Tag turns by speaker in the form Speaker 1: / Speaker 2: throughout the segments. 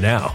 Speaker 1: now.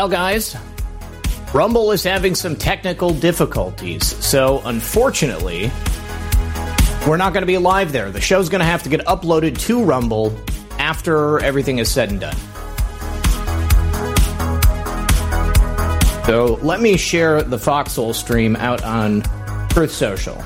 Speaker 2: Well, guys, Rumble is having some technical difficulties. So, unfortunately, we're not going to be live there. The show's going to have to get uploaded to Rumble after everything is said and done. So, let me share the Foxhole stream out on Truth Social.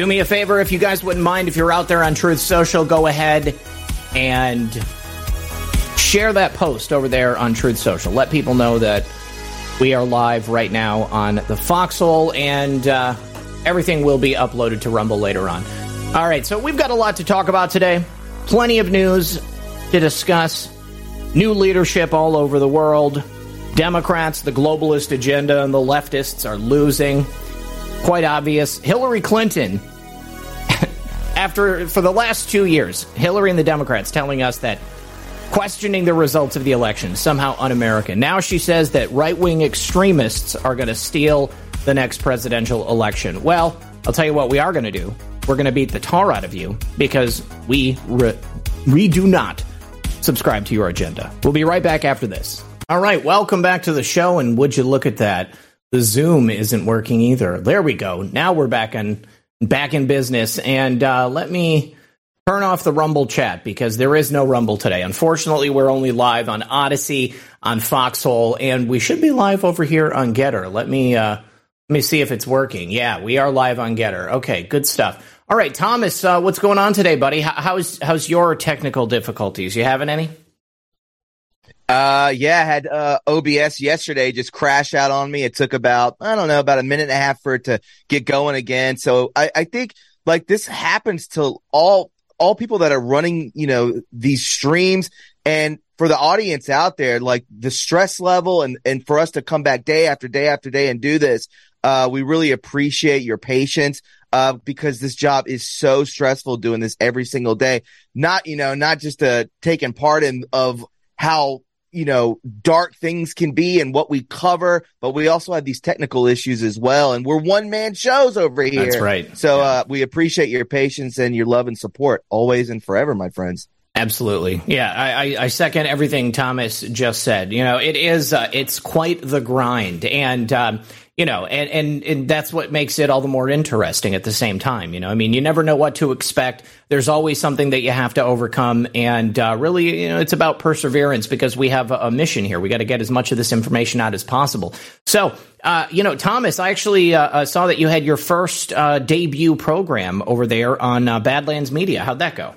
Speaker 2: Do me a favor if you guys wouldn't mind, if you're out there on Truth Social, go ahead and share that post over there on Truth Social. Let people know that we are live right now on the Foxhole, and uh, everything will be uploaded to Rumble later on. All right, so we've got a lot to talk about today. Plenty of news to discuss. New leadership all over the world. Democrats, the globalist agenda, and the leftists are losing quite obvious. Hillary Clinton, after for the last two years, Hillary and the Democrats telling us that questioning the results of the election somehow un-American. Now she says that right-wing extremists are going to steal the next presidential election. Well, I'll tell you what we are going to do. We're going to beat the tar out of you because we re- we do not subscribe to your agenda. We'll be right back after this. All right, welcome back to the show and would you look at that? the Zoom isn't working either. There we go. Now we're back in back in business. And uh, let me turn off the Rumble chat because there is no Rumble today. Unfortunately, we're only live on Odysee, on Foxhole, and we should be live over here on Gettr. Let me uh, let me see if it's working. Yeah, we are live on Gettr. Okay, good stuff. All right, Thomas, uh, what's going on today, buddy? How's how's your technical difficulties? You having any?
Speaker 3: Uh, yeah, I had uh, OBS yesterday just crash out on me. It took about, I don't know, about a minute and a half for it to get going again. So I, I think like this happens to all, all people that are running, you know, these streams and for the audience out there, like the stress level and, and for us to come back day after day after day and do this, uh, we really appreciate your patience. Uh, because this job is so stressful doing this every single day. Not, you know, not just, uh, taking part in of how you know, dark things can be and what we cover, but we also have these technical issues as well. And we're one man shows over here.
Speaker 2: That's right.
Speaker 3: So, yeah. uh, we appreciate your patience and your love and support always and forever, my friends.
Speaker 2: Absolutely. Yeah, I, I, second everything Thomas just said. You know, it is, uh, it's quite the grind. And, um, you know, and, and, and that's what makes it all the more interesting at the same time. You know, I mean, you never know what to expect. There's always something that you have to overcome. And uh, really, you know, it's about perseverance because we have a, a mission here. We got to get as much of this information out as possible. So, uh, you know, Thomas, I actually uh, uh saw that you had your first uh, debut program over there on uh, Badlands Media. How'd that go?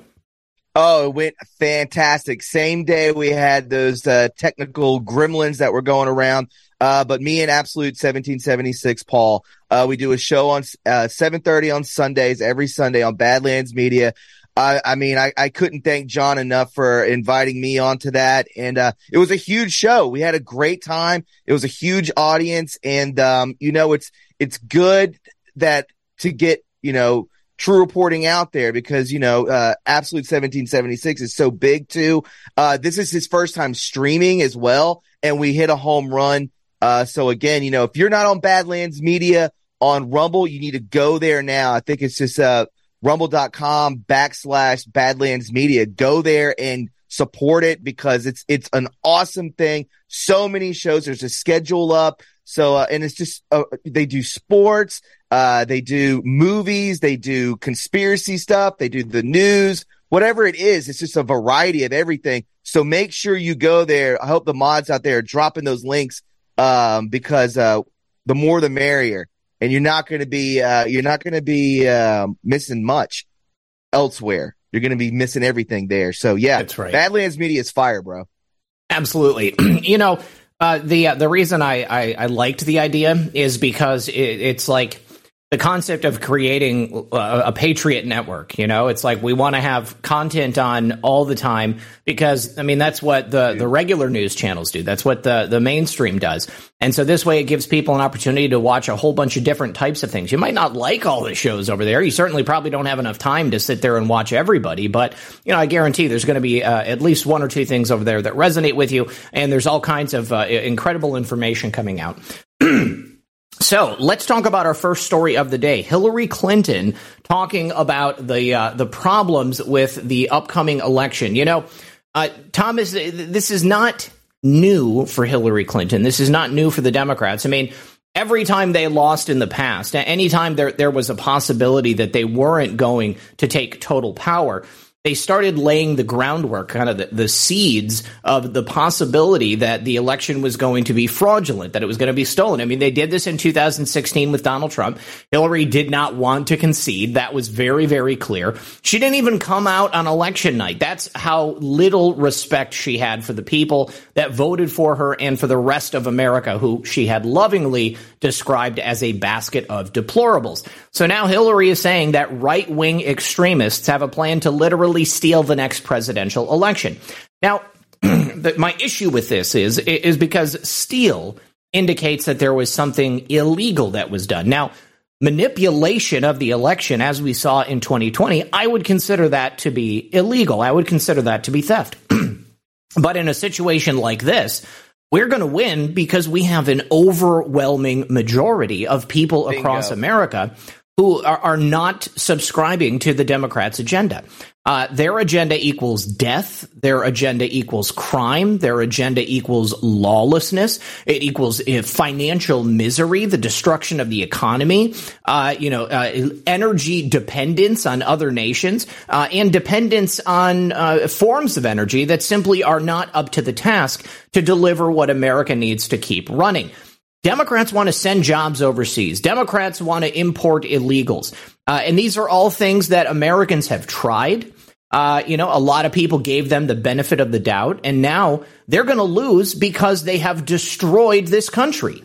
Speaker 3: Oh, it went fantastic. Same day we had those uh, technical gremlins that were going around. Uh, but me and Absolute 1776, Paul, uh, we do a show on uh, 7:30 on Sundays every Sunday on Badlands Media. I, I mean, I, I couldn't thank John enough for inviting me onto that, and uh, it was a huge show. We had a great time. It was a huge audience, and um, you know, it's it's good that to get you know true reporting out there because, you know, uh, Absolute 1776 is so big too. Uh, this is his first time streaming as well. And we hit a home run. Uh, so again, you know, if you're not on Badlands Media on Rumble, you need to go there now. I think it's just, uh, rumble.com backslash Badlands Media. Go there and support it because it's, it's an awesome thing. So many shows. There's a schedule up. So, uh, and it's just, uh, they do sports, uh, they do movies, they do conspiracy stuff, they do the news, whatever it is. It's just a variety of everything. So make sure you go there. I hope the mods out there are dropping those links, um, because, uh, the more the merrier. And you're not going to be, uh, you're not going to be, um, missing much elsewhere. You're going to be missing everything there. So yeah,
Speaker 2: That's right.
Speaker 3: Badlands Media is fire, bro.
Speaker 2: Absolutely. you know, uh, the uh, the reason I, I, I liked the idea is because it, it's like the concept of creating a, a patriot network. You know, it's like we want to have content on all the time because I mean that's what the the regular news channels do. That's what the the mainstream does. And so this way it gives people an opportunity to watch a whole bunch of different types of things. You might not like all the shows over there. You certainly probably don't have enough time to sit there and watch everybody, but you know, I guarantee there's going to be uh, at least one or two things over there that resonate with you and there's all kinds of uh, incredible information coming out. So let's talk about our first story of the day. Hillary Clinton talking about the uh, the problems with the upcoming election. You know, uh, Thomas, this is not new for Hillary Clinton. This is not new for the Democrats. I mean, every time they lost in the past, anytime there there was a possibility that they weren't going to take total power, they started laying the groundwork, kind of the, the, seeds of the possibility that the election was going to be fraudulent, that it was going to be stolen. I mean, they did this in 2016 with Donald Trump. Hillary did not want to concede. That was very, very clear. She didn't even come out on election night. That's how little respect she had for the people that voted for her and for the rest of America, who she had lovingly described as a basket of deplorables. So now Hillary is saying that right wing extremists have a plan to literally steal the next presidential election. Now, the, my issue with this is is because steal indicates that there was something illegal that was done. Now, manipulation of the election, as we saw in 2020, I would consider that to be illegal. I would consider that to be theft. but in a situation like this, we're going to win because we have an overwhelming majority of people Bingo. across America who are, are, not subscribing to the Democrats' agenda. Uh, their agenda equals death. Their agenda equals crime. Their agenda equals lawlessness. It equals uh, financial misery, the destruction of the economy, uh, you know, uh, energy dependence on other nations, uh, and dependence on uh, forms of energy that simply are not up to the task to deliver what America needs to keep running. Democrats want to send jobs overseas. Democrats want to import illegals. Uh, and these are all things that Americans have tried. Uh, you know, a lot of people gave them the benefit of the doubt, and now they're going to lose because they have destroyed this country.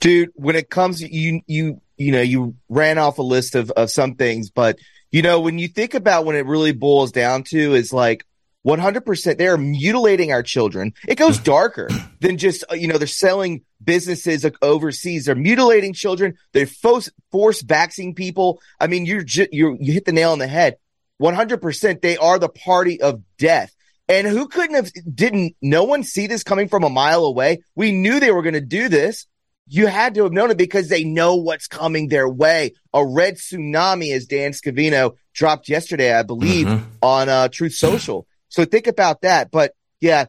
Speaker 3: Dude, when it comes, you you you know, you ran off a list of of some things, but you know, when you think about when it really boils down to is like 100% they're mutilating our children. It goes darker than just, uh, you know, they're selling businesses overseas. They're mutilating children. They're force, force vaccinating people. I mean, you're, ju- you you hit the nail on the head. 100% they are the party of death. And who couldn't have, didn't no one see this coming from a mile away? We knew they were going to do this. You had to have known it because they know what's coming their way. A red tsunami, as Dan Scavino dropped yesterday, I believe, mm-hmm. on uh, Truth Social. So think about that. But yeah,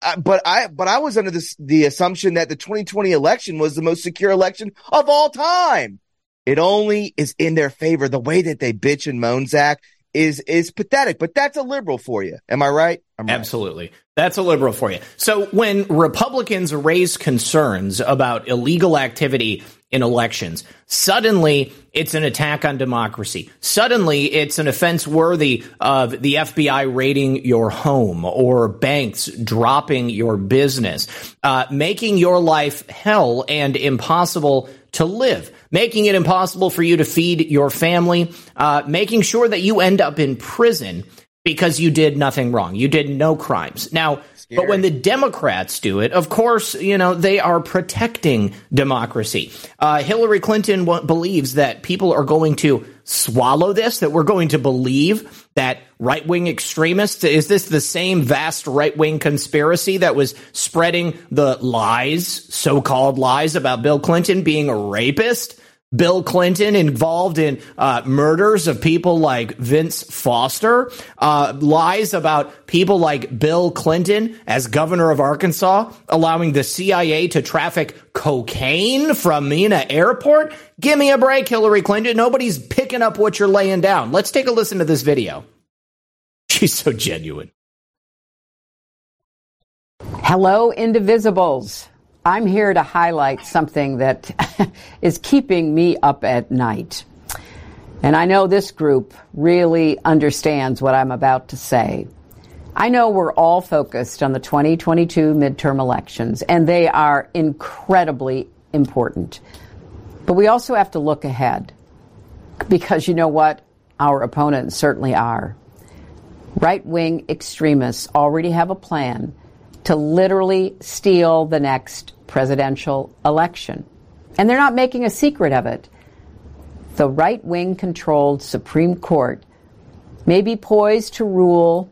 Speaker 3: uh, but I but I was under this the assumption that the 2020 election was the most secure election of all time. It only is in their favor. The way that they bitch and moan, Zach, is is pathetic. But that's a liberal for you. Am I right?
Speaker 2: right? Absolutely. That's a liberal for you. So when Republicans raise concerns about illegal activity in elections. Suddenly, it's an attack on democracy. Suddenly, it's an offense worthy of the FBI raiding your home or banks dropping your business, uh, making your life hell and impossible to live, making it impossible for you to feed your family, uh, making sure that you end up in prison because you did nothing wrong. You did no crimes. Now, Scary. but when the Democrats do it, of course, you know, they are protecting democracy. Uh, Hillary Clinton w- believes that people are going to swallow this, that we're going to believe that right wing extremists, is this the same vast right wing conspiracy that was spreading the lies, so called lies about Bill Clinton being a rapist? Bill Clinton involved in uh, murders of people like Vince Foster, uh, lies about people like Bill Clinton as governor of Arkansas, allowing the CIA to traffic cocaine from Mena Airport. Give me a break, Hillary Clinton. Nobody's picking up what you're laying down. Let's take a listen to this video. She's so genuine.
Speaker 4: Hello, indivisibles. I'm here to highlight something that is keeping me up at night. And I know this group really understands what I'm about to say. I know we're all focused on the 2022 midterm elections, and they are incredibly important. But we also have to look ahead because you know what? Our opponents certainly are. Right wing extremists already have a plan to literally steal the next presidential election. And they're not making a secret of it. The right wing controlled Supreme Court may be poised to rule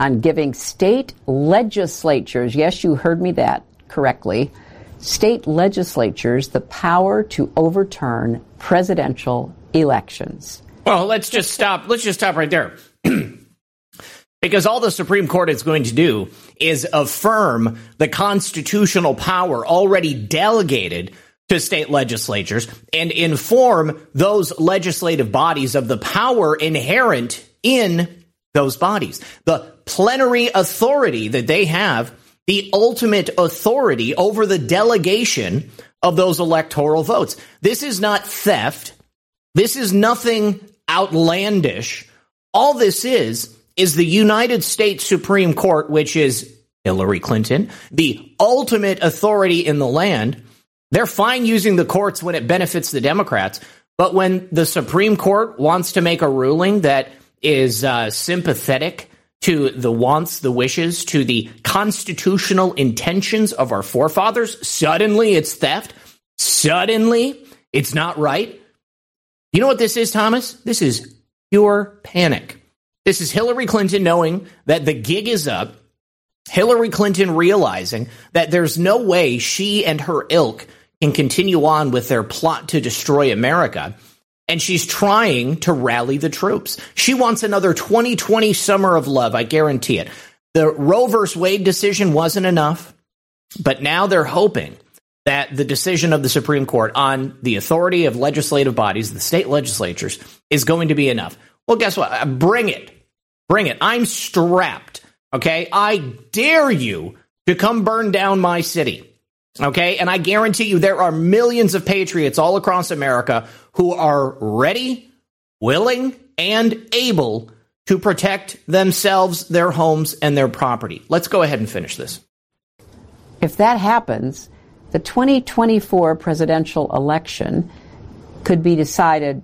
Speaker 4: on giving state legislatures, yes, you heard me that correctly, state legislatures the power to overturn presidential elections.
Speaker 2: Well, let's just stop. Let's just stop right there. Because all the Supreme Court is going to do is affirm the constitutional power already delegated to state legislatures and inform those legislative bodies of the power inherent in those bodies. The plenary authority that they have, the ultimate authority over the delegation of those electoral votes. This is not theft. This is nothing outlandish. All this is is the United States Supreme Court, which is Hillary Clinton, the ultimate authority in the land. They're fine using the courts when it benefits the Democrats, but when the Supreme Court wants to make a ruling that is uh, sympathetic to the wants, the wishes, to the constitutional intentions of our forefathers, suddenly it's theft. Suddenly it's not right. You know what this is, Thomas? This is pure panic. This is Hillary Clinton knowing that the gig is up. Hillary Clinton realizing that there's no way she and her ilk can continue on with their plot to destroy America. And she's trying to rally the troops. She wants another 2020 summer of love. I guarantee it. The Roe versus Wade decision wasn't enough, but now they're hoping that the decision of the Supreme Court on the authority of legislative bodies, the state legislatures, is going to be enough. Well, guess what? Bring it. Bring it. I'm strapped. Okay. I dare you to come burn down my city. Okay. And I guarantee you there are millions of patriots all across America who are ready, willing, and able to protect themselves, their homes, and their property. Let's go ahead and finish this.
Speaker 4: If that happens, the 2024 presidential election could be decided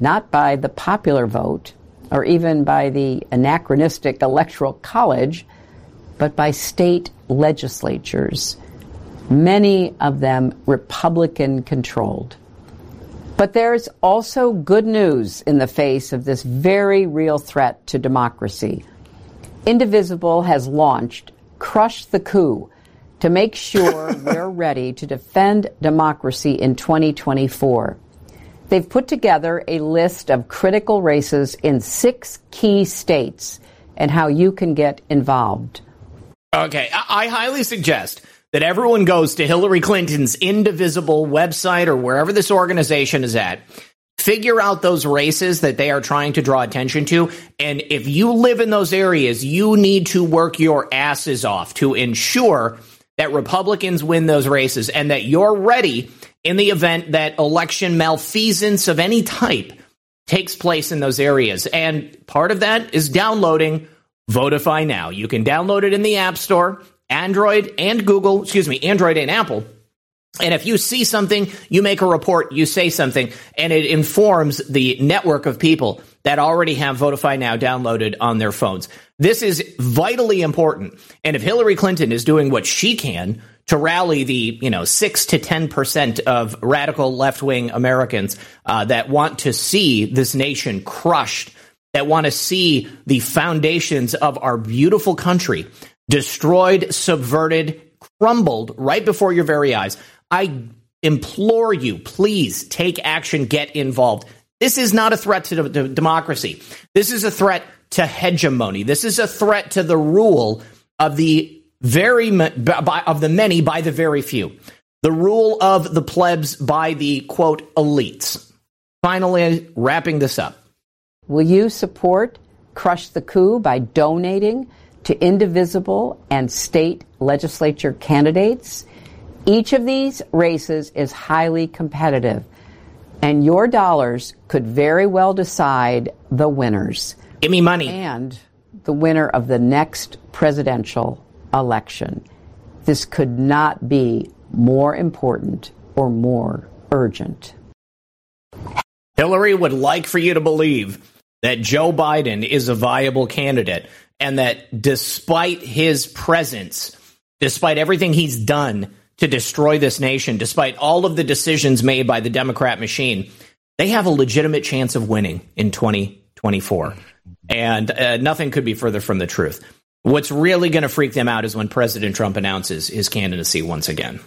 Speaker 4: not by the popular vote, or even by the anachronistic Electoral College, but by state legislatures, many of them Republican controlled. But there's also good news in the face of this very real threat to democracy. Indivisible has launched Crush the Coup to make sure we're ready to defend democracy in 2024. They've put together a list of critical races in six key states and how you can get involved.
Speaker 2: Okay, I highly suggest that everyone goes to Hillary Clinton's Indivisible website or wherever this organization is at. Figure out those races that they are trying to draw attention to. And if you live in those areas, you need to work your asses off to ensure that Republicans win those races and that you're ready in the event that election malfeasance of any type takes place in those areas. And part of that is downloading Votify Now. You can download it in the App Store, Android and Google, excuse me, Android and Apple. And if you see something, you make a report, you say something, and it informs the network of people that already have Votify Now downloaded on their phones. This is vitally important. And if Hillary Clinton is doing what she can to rally the, you know, six to 10% of radical left wing Americans uh, that want to see this nation crushed, that want to see the foundations of our beautiful country destroyed, subverted, crumbled right before your very eyes. I implore you, please take action, get involved. This is not a threat to, to democracy. This is a threat to hegemony. This is a threat to the rule of the very by, of the many by the very few. The rule of the plebs by the quote elites. Finally, wrapping this up.
Speaker 4: Will you support Crush the Coup by donating to indivisible and state legislature candidates? Each of these races is highly competitive, and your dollars could very well decide the winners.
Speaker 2: Give me money.
Speaker 4: And the winner of the next presidential election. This could not be more important or more urgent.
Speaker 2: Hillary would like for you to believe that Joe Biden is a viable candidate and that despite his presence, despite everything he's done to destroy this nation, despite all of the decisions made by the Democrat machine, they have a legitimate chance of winning in 2024. And uh, nothing could be further from the truth. What's really going to freak them out is when President Trump announces his candidacy once again.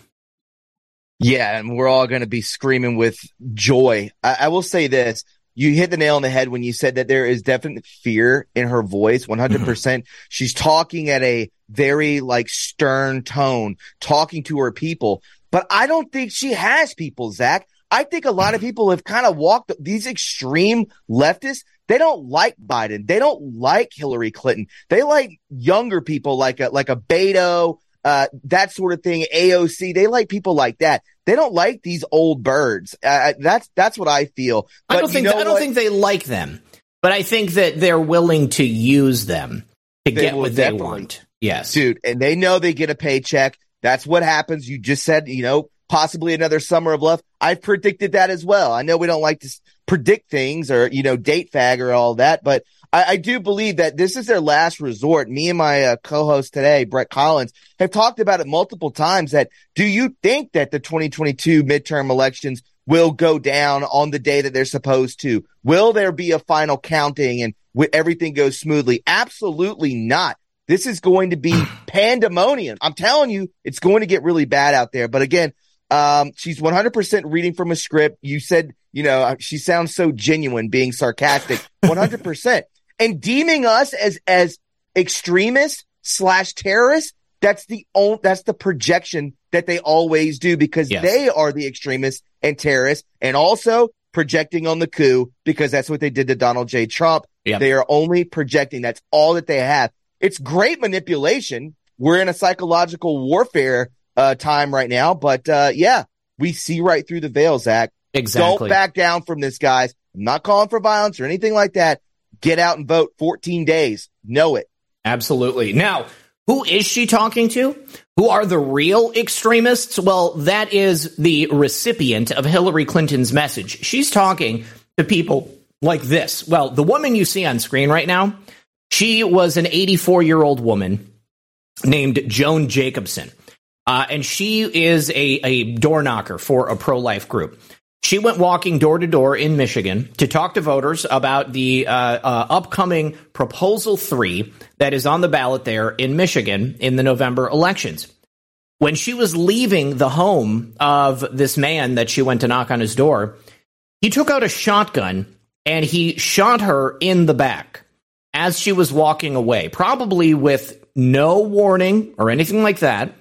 Speaker 3: Yeah, and we're all going to be screaming with joy. I, I, will say this. You hit the nail on the head when you said that there is definite fear in her voice. 100%. Mm-hmm. percent She's talking at a very like stern tone, talking to her people. But I don't think she has people, Zach. I think a lot of people have kind of walked these extreme leftists. They don't like Biden. They don't like Hillary Clinton. They like younger people like a, like a Beto, uh, that sort of thing. AOC. They like people like that. They don't like these old birds. Uh, that's, that's what I feel.
Speaker 2: But I don't think, I don't think they like them, but I think that they're willing to use them to they get what they want. Yes.
Speaker 3: Dude. And they know they get a paycheck. That's what happens. You just said, you know, possibly another summer of love. I've predicted that as well. I know we don't like to predict things or, you know, date fag or all that, but I, I do believe that this is their last resort. Me and my uh, co-host today, Brett Collins, have talked about it multiple times that do you think that the 2022 midterm elections will go down on the day that they're supposed to? Will there be a final counting and everything goes smoothly? Absolutely not. This is going to be pandemonium. I'm telling you, it's going to get really bad out there. But again, um, she's 100% reading from a script. You said, you know, uh, she sounds so genuine being sarcastic. 100%. And deeming us as, as extremists slash terrorists. That's the only, that's the projection that they always do because yes. they are the extremists and terrorists and also projecting on the coup because that's what they did to Donald J. Trump. Yep. They are only projecting. That's all that they have. It's great manipulation. We're in a psychological warfare uh, time right now. But uh, yeah, we see right through the veil, Zach.
Speaker 2: Exactly.
Speaker 3: Don't back down from this, guys. I'm not calling for violence or anything like that. Get out and vote 14 days. Know it.
Speaker 2: Absolutely. Now, who is she talking to? Who are the real extremists? Well, that is the recipient of Hillary Clinton's message. She's talking to people like this. Well, the woman you see on screen right now, she was an 84 year old woman named Joan Jacobson. Uh, and she is a, a door knocker for a pro life group. She went walking door to door in Michigan to talk to voters about the uh, uh, upcoming Proposal 3 that is on the ballot there in Michigan in the November elections. When she was leaving the home of this man that she went to knock on his door, he took out a shotgun and he shot her in the back as she was walking away, probably with no warning or anything like that.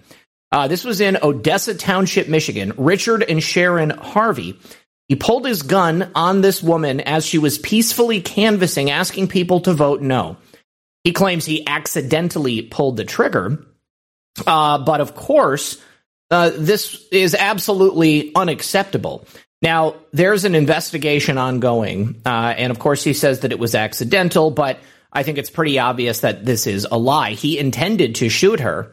Speaker 2: Uh, this was in Odessa Township, Michigan. Richard and Sharon Harvey. He pulled his gun on this woman as she was peacefully canvassing, asking people to vote no. He claims he accidentally pulled the trigger. Uh, but of course, uh, this is absolutely unacceptable. Now, there's an investigation ongoing. Uh, and of course, he says that it was accidental, but I think it's pretty obvious that this is a lie. He intended to shoot her.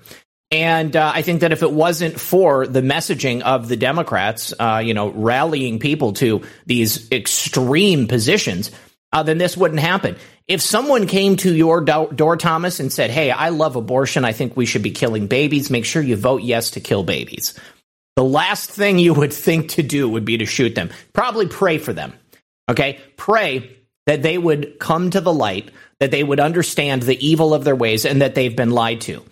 Speaker 2: And uh, I think that if it wasn't for the messaging of the Democrats, uh, you know, rallying people to these extreme positions, uh, then this wouldn't happen. If someone came to your do- door, Thomas, and said, Hey, I love abortion. I think we should be killing babies. Make sure you vote yes to kill babies. The last thing you would think to do would be to shoot them. Probably pray for them. Okay? Pray that they would come to the light, that they would understand the evil of their ways, and that they've been lied to.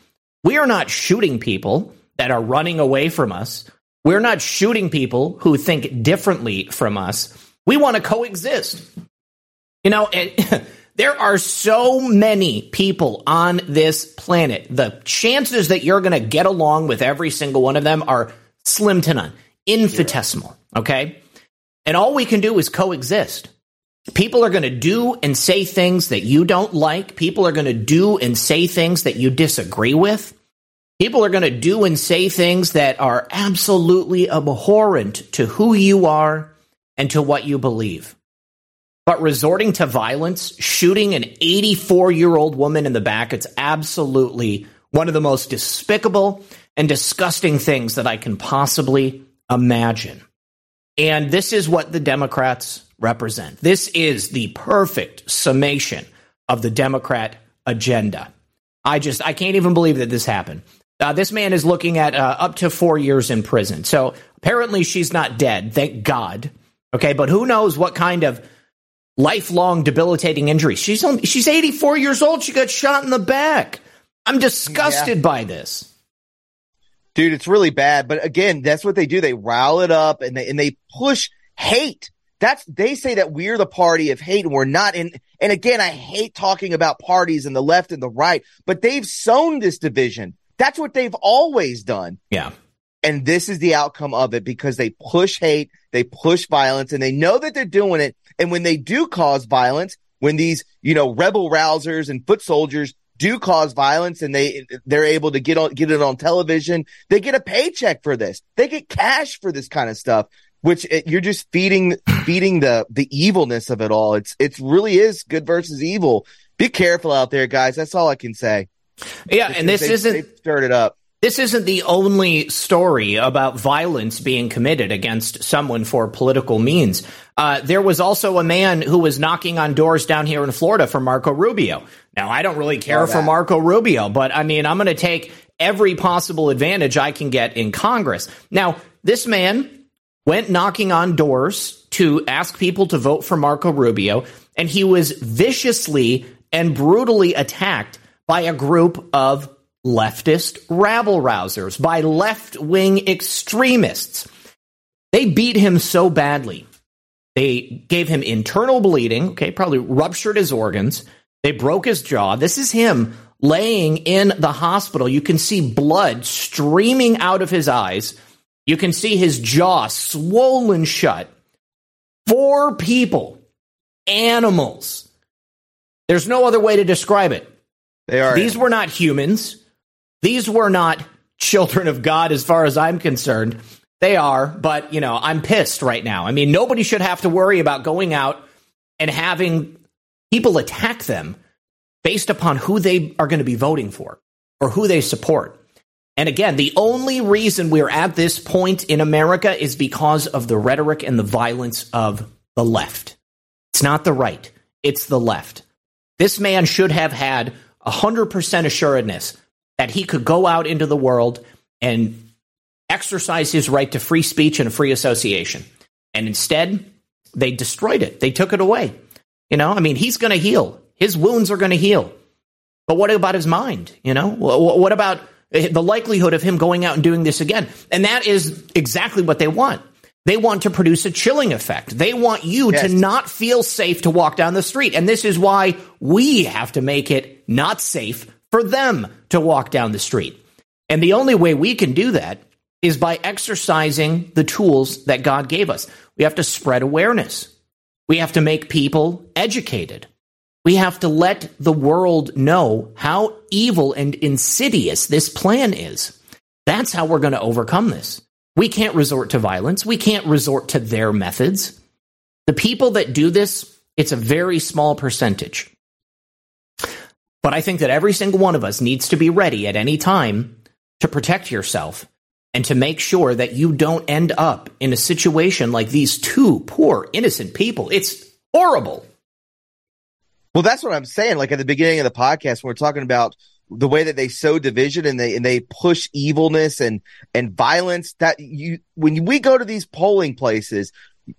Speaker 2: We are not shooting people that are running away from us. We're not shooting people who think differently from us. We want to coexist. You know, it, there are so many people on this planet. The chances that you're going to get along with every single one of them are slim to none, infinitesimal. Okay. And all we can do is coexist. People are going to do and say things that you don't like. People are going to do and say things that you disagree with. People are going to do and say things that are absolutely abhorrent to who you are and to what you believe. But resorting to violence, shooting an 84 year old woman in the back, it's absolutely one of the most despicable and disgusting things that I can possibly imagine. And this is what the Democrats represent. This is the perfect summation of the Democrat agenda. I just, I can't even believe that this happened. Uh, this man is looking at uh, up to four years in prison. So apparently she's not dead, thank God. Okay, but who knows what kind of lifelong debilitating injury. She's only, she's 84 years old. She got shot in the back. I'm disgusted yeah. by this.
Speaker 3: Dude, it's really bad. But again, that's what they do. They rile it up and they, and they push hate. That's, they say that we're the party of hate and we're not in. And again, I hate talking about parties and the left and the right, but they've sown this division. That's what they've always done.
Speaker 2: Yeah.
Speaker 3: And this is the outcome of it because they push hate, they push violence, and they know that they're doing it. And when they do cause violence, when these, you know, rebel rousers and foot soldiers do cause violence and they they're able to get on get it on television, they get a paycheck for this. They get cash for this kind of stuff, which it, you're just feeding feeding the the evilness of it all. It's it really is good versus evil. Be careful out there, guys. That's all I can say.
Speaker 2: Yeah, and this
Speaker 3: they,
Speaker 2: isn't
Speaker 3: they stirred it up.
Speaker 2: This isn't the only story about violence being committed against someone for political means. Uh, there was also a man who was knocking on doors down here in Florida for Marco Rubio. Now, I don't really care for Marco Rubio, but I mean, I'm going to take every possible advantage I can get in Congress. Now, this man went knocking on doors to ask people to vote for Marco Rubio, and he was viciously and brutally attacked by a group of leftist rabble rousers, by left wing extremists. They beat him so badly. They gave him internal bleeding, okay, probably ruptured his organs. They broke his jaw. This is him laying in the hospital. You can see blood streaming out of his eyes. You can see his jaw swollen shut. Four people, animals. There's no other way to describe it.
Speaker 3: They are.
Speaker 2: These were not humans. These were not children of God as far as I'm concerned. They are, but you know, I'm pissed right now. I mean, nobody should have to worry about going out and having people attack them based upon who they are going to be voting for or who they support. And again, the only reason we're at this point in America is because of the rhetoric and the violence of the left. It's not the right, it's the left. This man should have had 100% assuredness that he could go out into the world and exercise his right to free speech and free association. And instead, they destroyed it. They took it away. You know, I mean, he's going to heal. His wounds are going to heal. But what about his mind? You know, what about eh, the likelihood of him going out and doing this again? And that is exactly what they want. They want to produce a chilling effect. They want you yes. to not feel safe to walk down the street. And this is why we have to make it not safe for them to walk down the street. And the only way we can do that is by exercising the tools that God gave us. We have to spread awareness. We have to make people educated. We have to let the world know how evil and insidious this plan is. That's how we're going to overcome this. We can't resort to violence. We can't resort to their methods. The people that do this, it's a very small percentage. But I think that every single one of us needs to be ready at any time to protect yourself and to make sure that you don't end up in a situation like these two poor innocent people. It's horrible.
Speaker 3: Well, that's what I'm saying. Like at the beginning of the podcast, when we're talking about the way that they sow division and they and they push evilness and and violence that you when we go to these polling places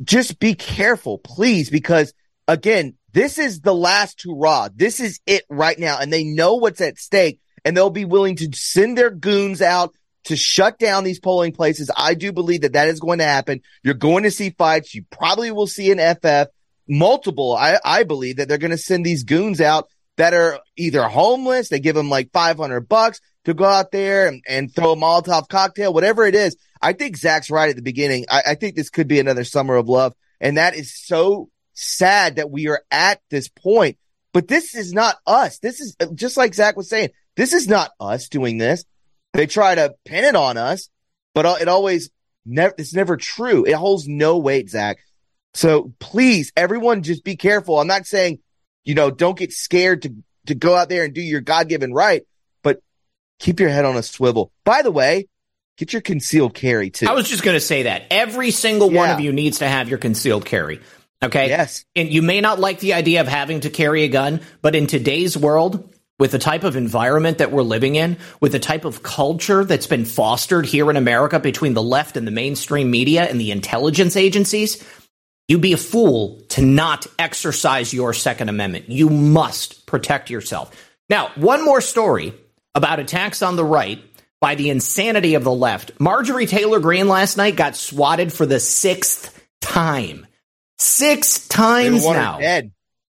Speaker 3: just be careful please because again this is the last hurrah this is it right now and they know what's at stake and they'll be willing to send their goons out to shut down these polling places i do believe that that is going to happen you're going to see fights you probably will see an ff multiple i i believe that they're going to send these goons out that are either homeless. They give them like 500 bucks to go out there and, and throw a Molotov cocktail, whatever it is. I think Zach's right at the beginning. I, I think this could be another summer of love. And that is so sad that we are at this point. But this is not us. This is just like Zach was saying. This is not us doing this. They try to pin it on us, but uh, it always never, it's never true. It holds no weight, Zach. So please, everyone just be careful. I'm not saying you know, don't get scared to, to go out there and do your God given right, but keep your head on a swivel. By the way, get your concealed carry too.
Speaker 2: I was just going to say that every single yeah. one of you needs to have your concealed carry. Okay.
Speaker 3: Yes.
Speaker 2: And you may not like the idea of having to carry a gun, but in today's world, with the type of environment that we're living in, with the type of culture that's been fostered here in America between the left and the mainstream media and the intelligence agencies, You'd be a fool to not exercise your Second Amendment. You must protect yourself. Now, one more story about attacks on the right by the insanity of the left. Marjorie Taylor Greene last night got swatted for the sixth time. Six times now.
Speaker 3: dead.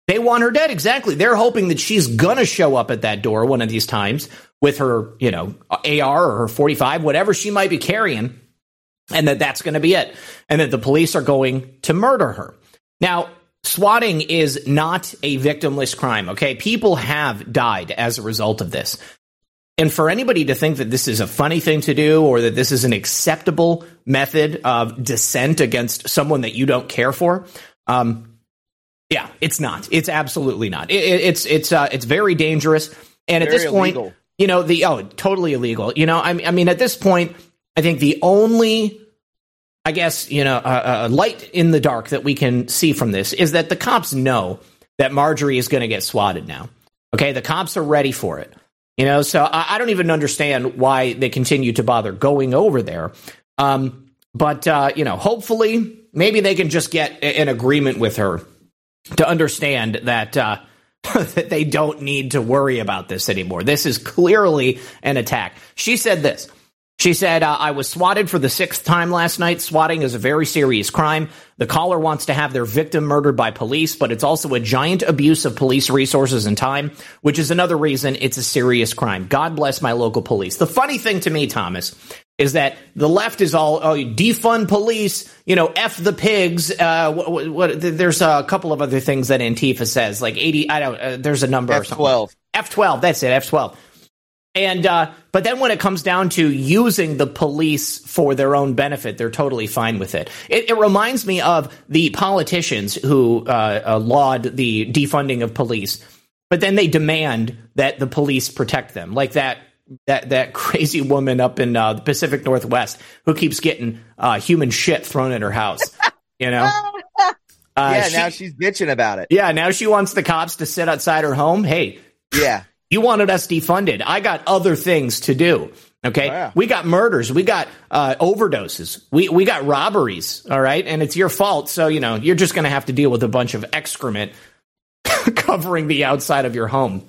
Speaker 2: They want her dead. Exactly. They're hoping that she's gonna show up at that door one of these times with her, you know, AR or her 45, whatever she might be carrying and that that's going to be it, and that the police are going to murder her. Now, swatting is not a victimless crime, okay? People have died as a result of this. And for anybody to think that this is a funny thing to do or that this is an acceptable method of dissent against someone that you don't care for, um, yeah, it's not. It's absolutely not. It, it's it's uh, it's very dangerous. And very at this point, illegal. you know, the oh, totally illegal. You know, I, I mean, at this point, I think the only, I guess, you know, uh, uh, light in the dark that we can see from this is that the cops know that Marjorie is going to get swatted now. Okay, the cops are ready for it. You know, so I, I don't even understand why they continue to bother going over there. Um, but uh, you know, hopefully, maybe they can just get an agreement with her to understand that uh, that they don't need to worry about this anymore. This is clearly an attack. She said this. She said, uh, I was swatted for the sixth time last night. Swatting is a very serious crime. The caller wants to have their victim murdered by police, but it's also a giant abuse of police resources and time, which is another reason it's a serious crime. God bless my local police. The funny thing to me, Thomas, is that the left is all oh, defund police, you know, f the pigs. Uh, what, what, there's a couple of other things that Antifa says, like eighty. I don't. Uh, there's a number.
Speaker 3: F twelve.
Speaker 2: F twelve. That's it. F twelve. And uh, but then when it comes down to using the police for their own benefit, they're totally fine with it. It, it reminds me of the politicians who uh, uh, laud the defunding of police, but then they demand that the police protect them, like that that that crazy woman up in uh, the Pacific Northwest who keeps getting uh, human shit thrown at her house. You know.
Speaker 3: Uh, yeah, she, now she's bitching about it.
Speaker 2: Yeah, now she wants the cops to sit outside her home. Hey,
Speaker 3: yeah,
Speaker 2: you wanted us defunded. I got other things to do. Okay. Oh, yeah. We got murders. We got uh, overdoses. We, we got robberies. All right. And it's your fault. So, you know, you're just going to have to deal with a bunch of excrement covering the outside of your home.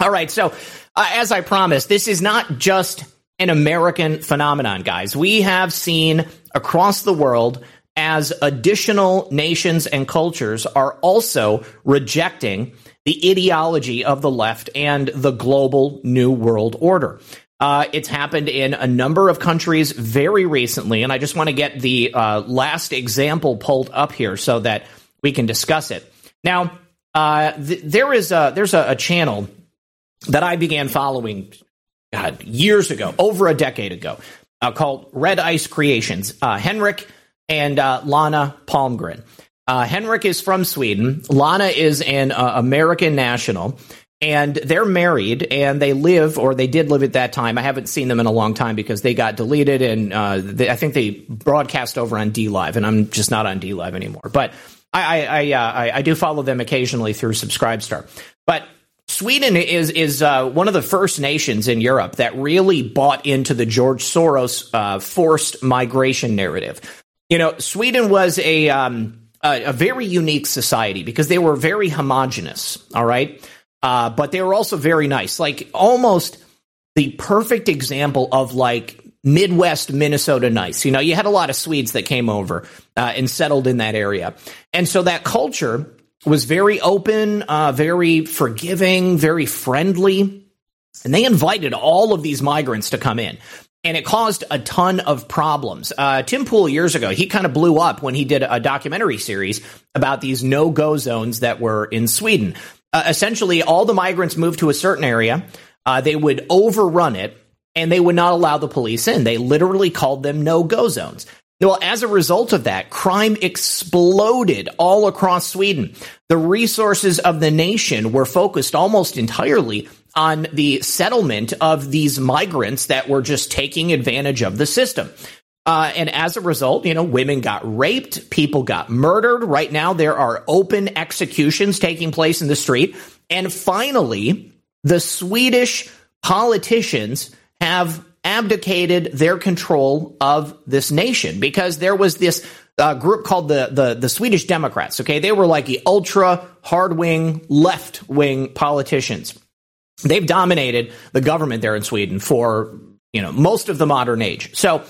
Speaker 2: All right. So, uh, as I promised, this is not just an American phenomenon, guys. We have seen across the world as additional nations and cultures are also rejecting the ideology of the left and the global new world order. Uh, it's happened in a number of countries very recently, and I just want to get the uh, last example pulled up here so that we can discuss it. Now, uh, th- there is a, there's a, a, channel that I began following God, years ago, over a decade ago, uh, called Red Ice Creations. Uh, Henrik and uh, Lana Palmgren. Uh, Henrik is from Sweden. Lana is an uh, American national. And they're married and they live, or they did live at that time. I haven't seen them in a long time because they got deleted and uh, they, I think they broadcast over on DLive, and I'm just not on DLive anymore. But I I I, I do follow them occasionally through Subscribestar, but Sweden is is uh, one of the first nations in Europe that really bought into the George Soros uh, forced migration narrative. You know, Sweden was a, um, a, a very unique society because they were very homogenous. All right, uh, but they were also very nice, like almost the perfect example of like Midwest Minnesota nice. You know, you had a lot of Swedes that came over uh, and settled in that area, and so that culture was very open, uh, very forgiving, very friendly. And they invited all of these migrants to come in. And it caused a ton of problems. Uh, Tim Pool years ago, he kind of blew up when he did a documentary series about these no go zones that were in Sweden. Uh, essentially, all the migrants moved to a certain area, uh, they would overrun it, and they would not allow the police in. They literally called them no go zones. Well, as a result of that, crime exploded all across Sweden. The resources of the nation were focused almost entirely on the settlement of these migrants that were just taking advantage of the system. Uh, and as a result, you know, women got raped, people got murdered. Right now, there are open executions taking place in the street. And finally, the Swedish politicians have abdicated their control of this nation because there was this uh, group called the, the the Swedish Democrats. Okay, they were like the ultra hard wing left wing politicians. They've dominated the government there in Sweden for you know most of the modern age. So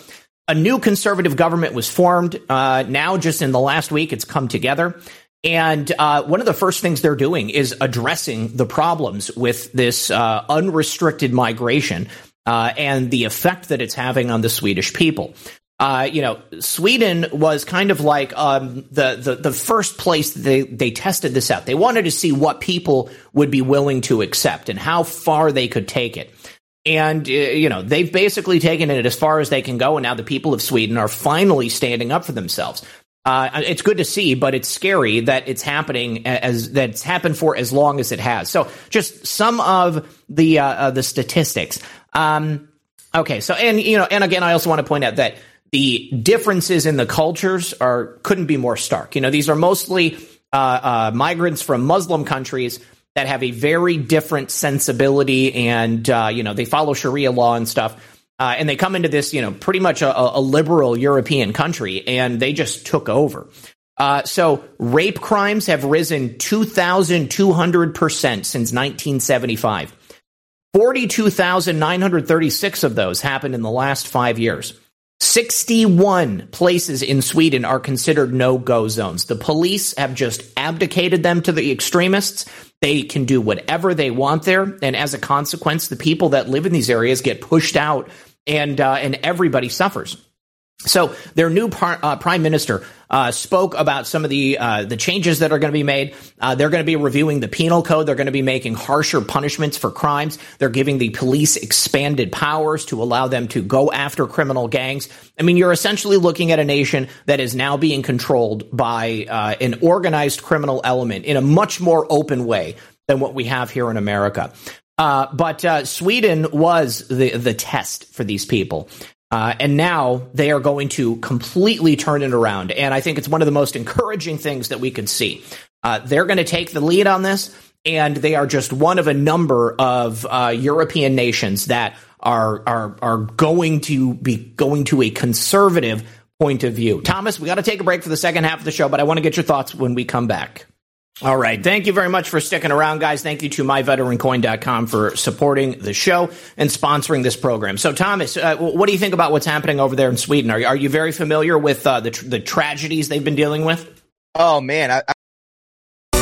Speaker 2: a new conservative government was formed. Uh, now, just in the last week, it's come together. And uh, one of the first things they're doing is addressing the problems with this uh, unrestricted migration uh, and the effect that it's having on the Swedish people. Uh, you know, Sweden was kind of like um, the, the the first place they they tested this out. They wanted to see what people would be willing to accept and how far they could take it. And uh, you know, they've basically taken it as far as they can go, and now the people of Sweden are finally standing up for themselves. Uh, it's good to see, but it's scary that it's happening as that's happened for as long as it has. So, just some of the uh, uh, the statistics. Um, okay, so and you know, and again, I also want to point out that the differences in the cultures are couldn't be more stark. You know, these are mostly uh, uh, migrants from Muslim countries that have a very different sensibility, and uh, you know, they follow Sharia law and stuff. Uh, and they come into this, you know, pretty much a, a liberal European country, and they just took over. Uh, so rape crimes have risen 2,200% since 1975. 42,936 of those happened in the last five years. 61 places in Sweden are considered no go zones. The police have just abdicated them to the extremists. They can do whatever they want there. And as a consequence, the people that live in these areas get pushed out and, uh, and everybody suffers. So their new par- uh, prime minister uh, spoke about some of the uh, the changes that are going to be made. Uh, they're going to be reviewing the penal code. They're going to be making harsher punishments for crimes. They're giving the police expanded powers to allow them to go after criminal gangs. I mean, you're essentially looking at a nation that is now being controlled by uh, an organized criminal element in a much more open way than what we have here in America. Uh, but uh, Sweden was the the test for these people. Uh, and now they are going to completely turn it around. And I think it's one of the most encouraging things that we could see. Uh, they're going to take the lead on this, and they are just one of a number of uh, European nations that are are are going to be going to a conservative point of view. Thomas, we got to take a break for the second half of the show, but I want to get your thoughts when we come back. All right. Thank you very much for sticking around, guys. Thank you to myveterancoin.com for supporting the show and sponsoring this program. So, Thomas, uh, what do you think about what's happening over there in Sweden? Are, are you very familiar with uh, the, the tragedies they've been dealing with?
Speaker 3: Oh, man. I,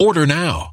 Speaker 5: Order now.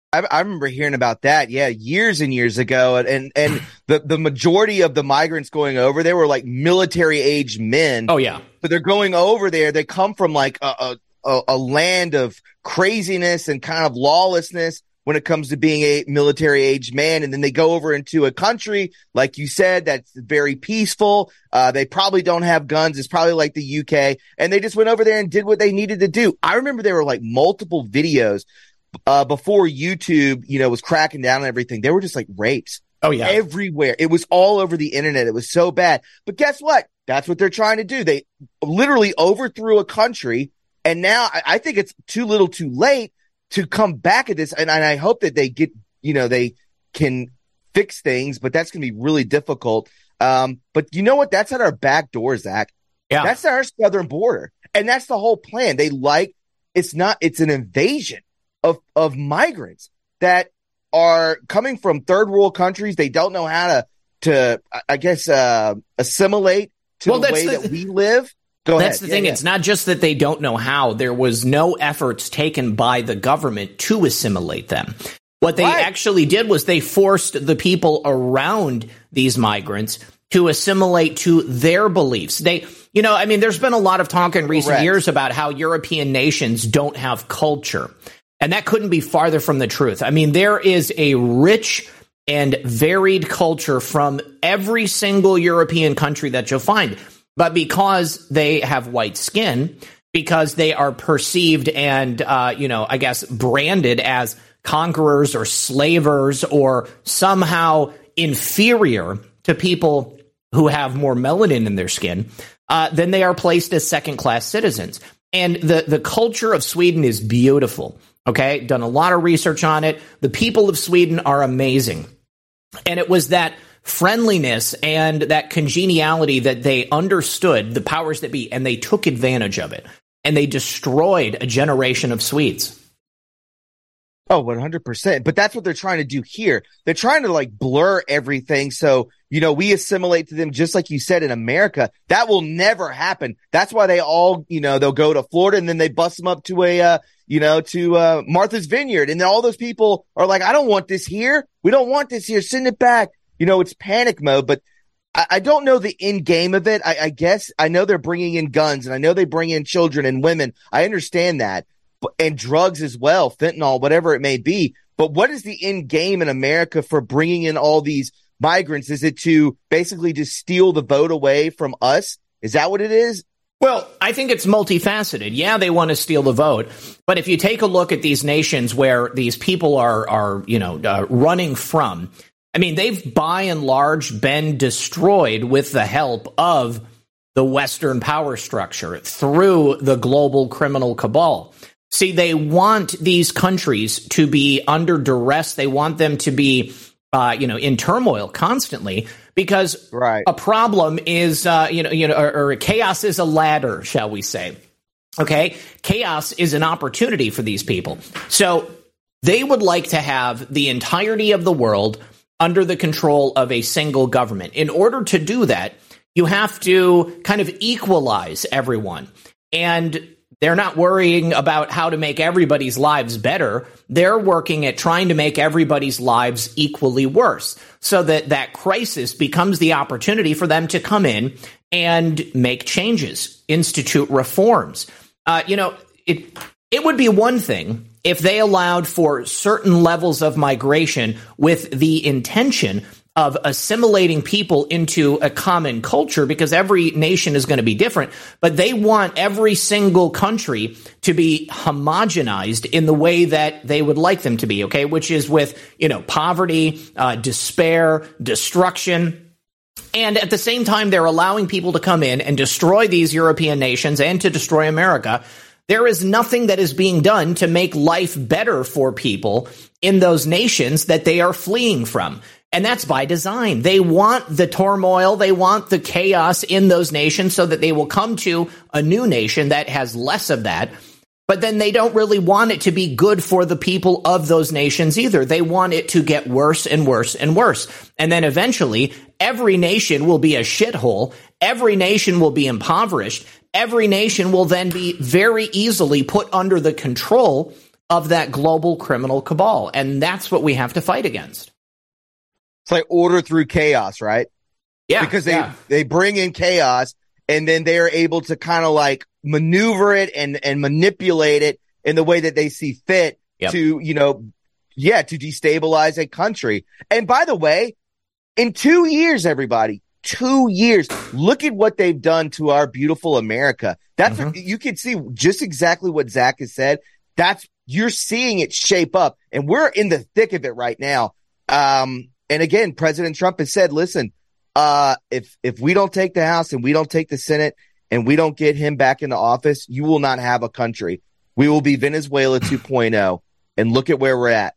Speaker 3: I, I remember hearing about that, yeah, years and years ago, and and the the majority of the migrants going over there were like military aged men.
Speaker 2: Oh yeah,
Speaker 3: but they're going over there. They come from like a a, a land of craziness and kind of lawlessness when it comes to being a military aged man. And then they go over into a country, like you said, that's very peaceful. Uh, they probably don't have guns. It's probably like the UK. And they just went over there and did what they needed to do. I remember there were like multiple videos uh, before YouTube, you know, was cracking down on everything, there were just like rapes.
Speaker 2: Oh yeah.
Speaker 3: Everywhere. It was all over the internet. It was so bad. But guess what? That's what they're trying to do. They literally overthrew a country. And now I, I think it's too little too late to come back at this. And, and I hope that they get, you know, they can fix things, but that's going to be really difficult. Um, but you know what? That's at our back door, Zach.
Speaker 2: Yeah.
Speaker 3: That's our southern border. And that's the whole plan. They like, it's not, it's an invasion of of migrants that are coming from third world countries. They don't know how to to I guess uh, assimilate to well, the way the, that we live. Go
Speaker 2: that's
Speaker 3: ahead.
Speaker 2: the thing.
Speaker 3: Yeah,
Speaker 2: it's not just that they don't know how. There was no efforts taken by the government to assimilate them. What they right. actually did was they forced the people around these migrants to assimilate to their beliefs. They, you know, I mean, there's been a lot of talk in recent Correct. years about how European nations don't have culture. And that couldn't be farther from the truth. I mean, there is a rich and varied culture from every single European country that you'll find. But because they have white skin, because they are perceived and, uh, you know, I guess branded as conquerors or slavers or somehow inferior to people who have more melanin in their skin, uh, then they are placed as second class citizens. And the, the culture of Sweden is beautiful. Okay, done a lot of research on it. The people of Sweden are amazing. And it was that friendliness and that congeniality that they understood the powers that be and they took advantage of it and they destroyed a generation of Swedes.
Speaker 3: Oh, 100%. But that's what they're trying to do here. They're trying to like blur everything. So, you know, we assimilate to them just like you said in America. That will never happen. That's why they all, you know, they'll go to Florida and then they bust them up to a, uh, you know, to, uh, Martha's Vineyard. And then all those people are like, I don't want this here. We don't want this here. Send it back. You know, it's panic mode, but I, I don't know the end game of it. I, I guess I know they're bringing in guns and I know they bring in children and women. I understand that and drugs as well, fentanyl, whatever it may be. But what is the end game in America for bringing in all these migrants? Is it to basically just steal the vote away from us? Is that what it is?
Speaker 2: Well, I think it's multifaceted. Yeah, they want to steal the vote, but if you take a look at these nations where these people are are you know uh, running from, I mean, they've by and large been destroyed with the help of the Western power structure through the global criminal cabal. See, they want these countries to be under duress. They want them to be, uh, you know, in turmoil constantly because
Speaker 3: right.
Speaker 2: a problem is, uh, you know, you know, or, or chaos is a ladder, shall we say? Okay, chaos is an opportunity for these people. So they would like to have the entirety of the world under the control of a single government. In order to do that, you have to kind of equalize everyone. And they're not worrying about how to make everybody's lives better. They're working at trying to make everybody's lives equally worse so that that crisis becomes the opportunity for them to come in and make changes, institute reforms. Uh, you know, it, it would be one thing if they allowed for certain levels of migration with the intention of assimilating people into a common culture because every nation is going to be different, but they want every single country to be homogenized in the way that they would like them to be, okay? Which is with, you know, poverty, uh, despair, destruction. And at the same time, they're allowing people to come in and destroy these European nations and to destroy America. There is nothing that is being done to make life better for people in those nations that they are fleeing from. And that's by design. They want the turmoil, they want the chaos in those nations so that they will come to a new nation that has less of that. But then they don't really want it to be good for the people of those nations either. They want it to get worse and worse and worse. And then eventually, every nation will be a shithole. Every nation will be impoverished. Every nation will then be very easily put under the control of that global criminal cabal. And that's what we have to fight against.
Speaker 3: It's like order through chaos, right?
Speaker 2: Yeah.
Speaker 3: Because they,
Speaker 2: yeah.
Speaker 3: they bring in chaos and then they are able to kind of like maneuver it and, and manipulate it in the way that they see fit
Speaker 2: Yep.
Speaker 3: to, you know, yeah, to destabilize a country. And by the way, in two years, everybody, two years, look at what they've done to our beautiful America. That's,
Speaker 2: Mm-hmm.
Speaker 3: you can see just exactly what Zach has said. That's, you're seeing it shape up and we're in the thick of it right now. Um, and again, President Trump has said, listen, uh, if, if we don't take the House and we don't take the Senate and we don't get him back into office, you will not have a country. We will be Venezuela 2.0 and look at where we're at.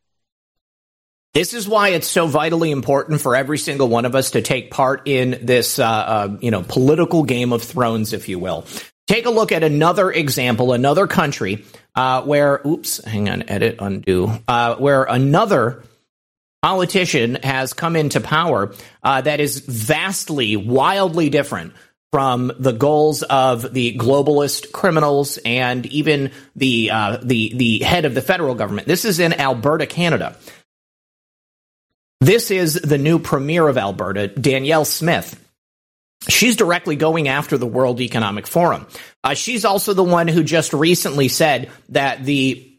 Speaker 2: This is why it's so vitally important for every single one of us to take part in this, uh, uh, you know, political game of thrones, if you will. Take a look at another example, another country uh, where, oops, hang on, edit, undo, uh, where another politician has come into power uh, that is vastly, wildly different from the goals of the globalist criminals and even the uh, the the head of the federal government. This is in Alberta, Canada. This is the new premier of Alberta, Danielle Smith. She's directly going after the World Economic Forum. Uh, she's also the one who just recently said that the,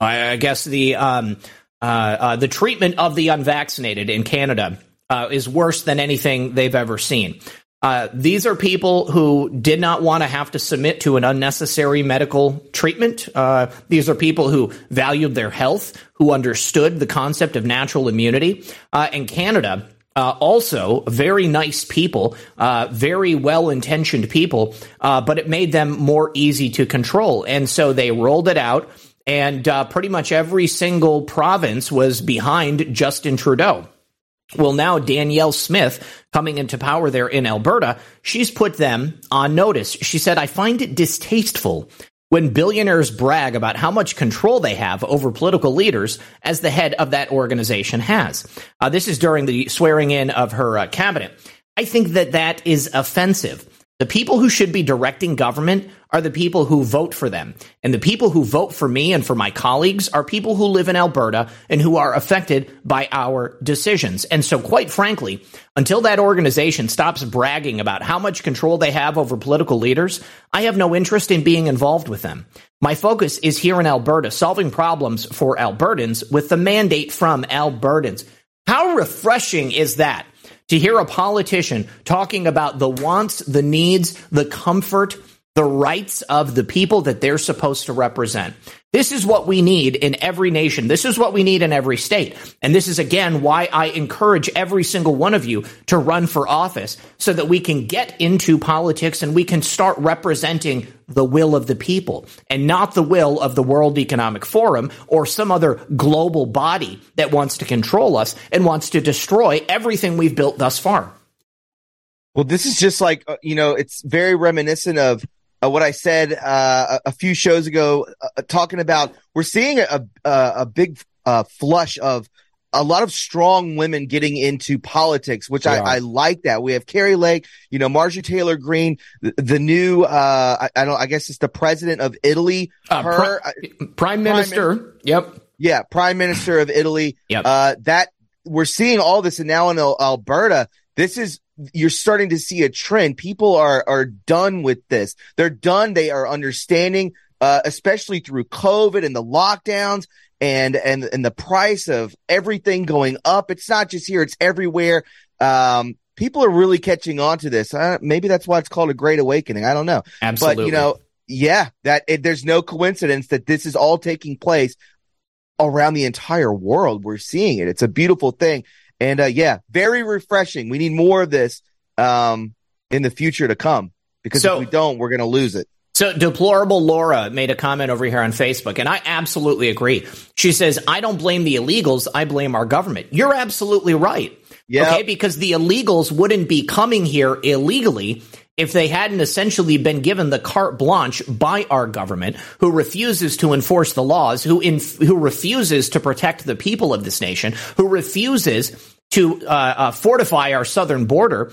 Speaker 2: I guess the um, the treatment of the unvaccinated in Canada uh, is worse than anything they've ever seen. Uh, these are people who did not want to have to submit to an unnecessary medical treatment. Uh, these are people who valued their health, who understood the concept of natural immunity. Uh, and Canada, uh, also very nice people, uh, very well intentioned people, uh, but it made them more easy to control. And so they rolled it out, and uh, pretty much every single province was behind Justin Trudeau. Well, now Danielle Smith coming into power there in Alberta, she's put them on notice. She said, I find it distasteful when billionaires brag about how much control they have over political leaders as the head of that organization has. Uh, this is during the swearing in of her uh, cabinet. I think that that is offensive. The people who should be directing government are the people who vote for them. And the people who vote for me and for my colleagues are people who live in Alberta and who are affected by our decisions. And so, quite frankly, until that organization stops bragging about how much control they have over political leaders, I have no interest in being involved with them. My focus is here in Alberta, solving problems for Albertans with the mandate from Albertans. How refreshing is that? To hear a politician talking about the wants, the needs, the comfort, the rights of the people that they're supposed to represent. This is what we need in every nation. This is what we need in every state. And this is again why I encourage every single one of you to run for office so that we can get into politics and we can start representing the will of the people and not the will of the World Economic Forum or some other global body that wants to control us and wants to destroy everything we've built thus far.
Speaker 3: Well, this is just like, uh, you know, it's very reminiscent of uh, what I said uh, a, few shows ago, uh, talking about we're seeing a a, a big uh, flush of a lot of strong women getting into politics, which I, I, like that. We have Kari Lake, you know, Marjorie Taylor Greene, the, the new, uh, I, I, don't, I guess it's the president of Italy.
Speaker 2: Uh, her, Pri- Prime Minister. Prime, yep.
Speaker 3: Yeah. Prime Minister of Italy.
Speaker 2: Yep.
Speaker 3: Uh, that we're seeing all this and now in Alberta, this is you're starting to see a trend. People are are done with this. They're done. They are understanding, uh, especially through COVID and the lockdowns and and and the price of everything going up. It's not just here; it's everywhere. Um, people are really catching on to this. Uh, maybe that's why it's called a great awakening. I don't know.
Speaker 2: Absolutely.
Speaker 3: But you know, yeah, that it, there's no coincidence that this is all taking place around the entire world. We're seeing it. It's a beautiful thing. And uh, yeah, very refreshing. We need more of this um, in the future to come because so, if we don't, we're going to lose it.
Speaker 2: So, deplorable Laura made a comment over here on Facebook, and I absolutely agree. She says, I don't blame the illegals, I blame our government. You're absolutely right.
Speaker 3: Yep.
Speaker 2: Okay, because the illegals wouldn't be coming here illegally if they hadn't essentially been given the carte blanche by our government, who refuses to enforce the laws, who who refuses to protect the people of this nation, who refuses to uh, uh, fortify our southern border.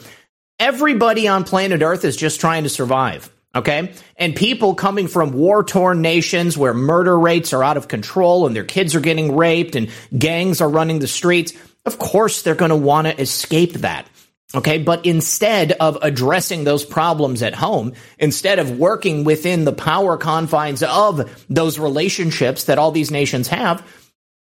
Speaker 2: Everybody on planet Earth is just trying to survive. Okay. And people coming from war torn nations where murder rates are out of control and their kids are getting raped and gangs are running the streets. Of course, they're going to want to escape that. Okay. But instead of addressing those problems at home, instead of working within the power confines of those relationships that all these nations have,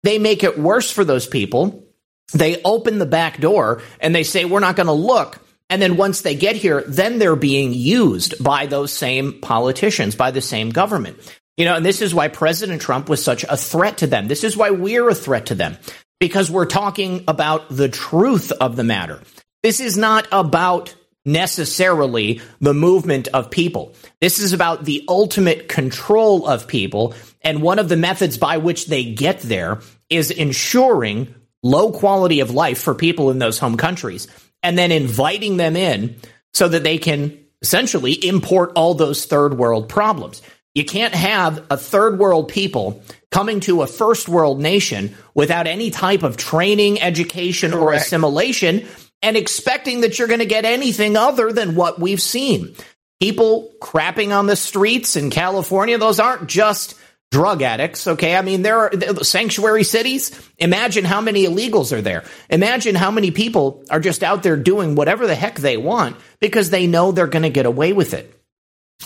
Speaker 2: they make it worse for those people. They open the back door and they say, we're not going to look. And then once they get here, then they're being used by those same politicians, by the same government. You know, and this is why President Trump was such a threat to them. This is why we're a threat to them because we're talking about the truth of the matter. This is not about necessarily the movement of people. This is about the ultimate control of people. And one of the methods by which they get there is ensuring low quality of life for people in those home countries and then inviting them in so that they can essentially import all those third world problems. You can't have a third world people coming to a first world nation without any type of training, education, Correct. or assimilation and expecting that you're going to get anything other than what we've seen. People crapping on the streets in California, those aren't just drug addicts. Okay. I mean, there are sanctuary cities. Imagine how many illegals are there. Imagine how many people are just out there doing whatever the heck they want because they know they're going to get away with it.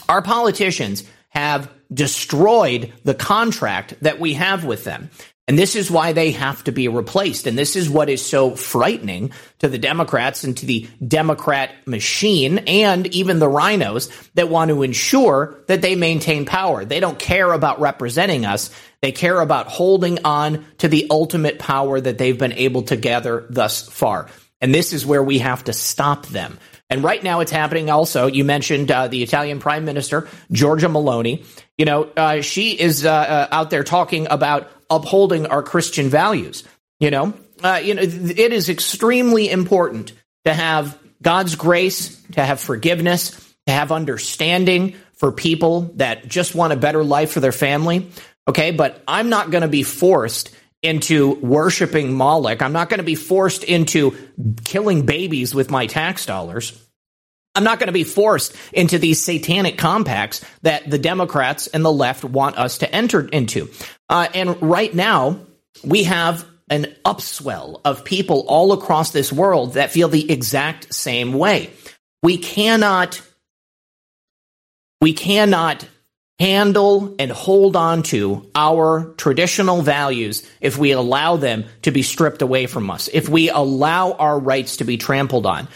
Speaker 2: Our politicians have destroyed the contract that we have with them. And this is why they have to be replaced. And this is what is so frightening to the Democrats and to the Democrat machine and even the RINOs that want to ensure that they maintain power. They don't care about representing us. They care about holding on to the ultimate power that they've been able to gather thus far. And this is where we have to stop them. And right now it's happening also. You mentioned uh, the Italian Prime Minister, Giorgia Meloni. You know, uh, she is uh, uh out there talking about upholding our Christian values. You know, uh, you know, it is extremely important to have God's grace, to have forgiveness, to have understanding for people that just want a better life for their family. Okay, but I'm not going to be forced into worshiping Moloch. I'm not going to be forced into killing babies with my tax dollars. I'm not going to be forced into these satanic compacts that the Democrats and the left want us to enter into. Uh, and right now, we have an upswell of people all across this world that feel the exact same way. We cannot, we cannot handle and hold on to our traditional values if we allow them to be stripped away from us, if we allow our rights to be trampled on.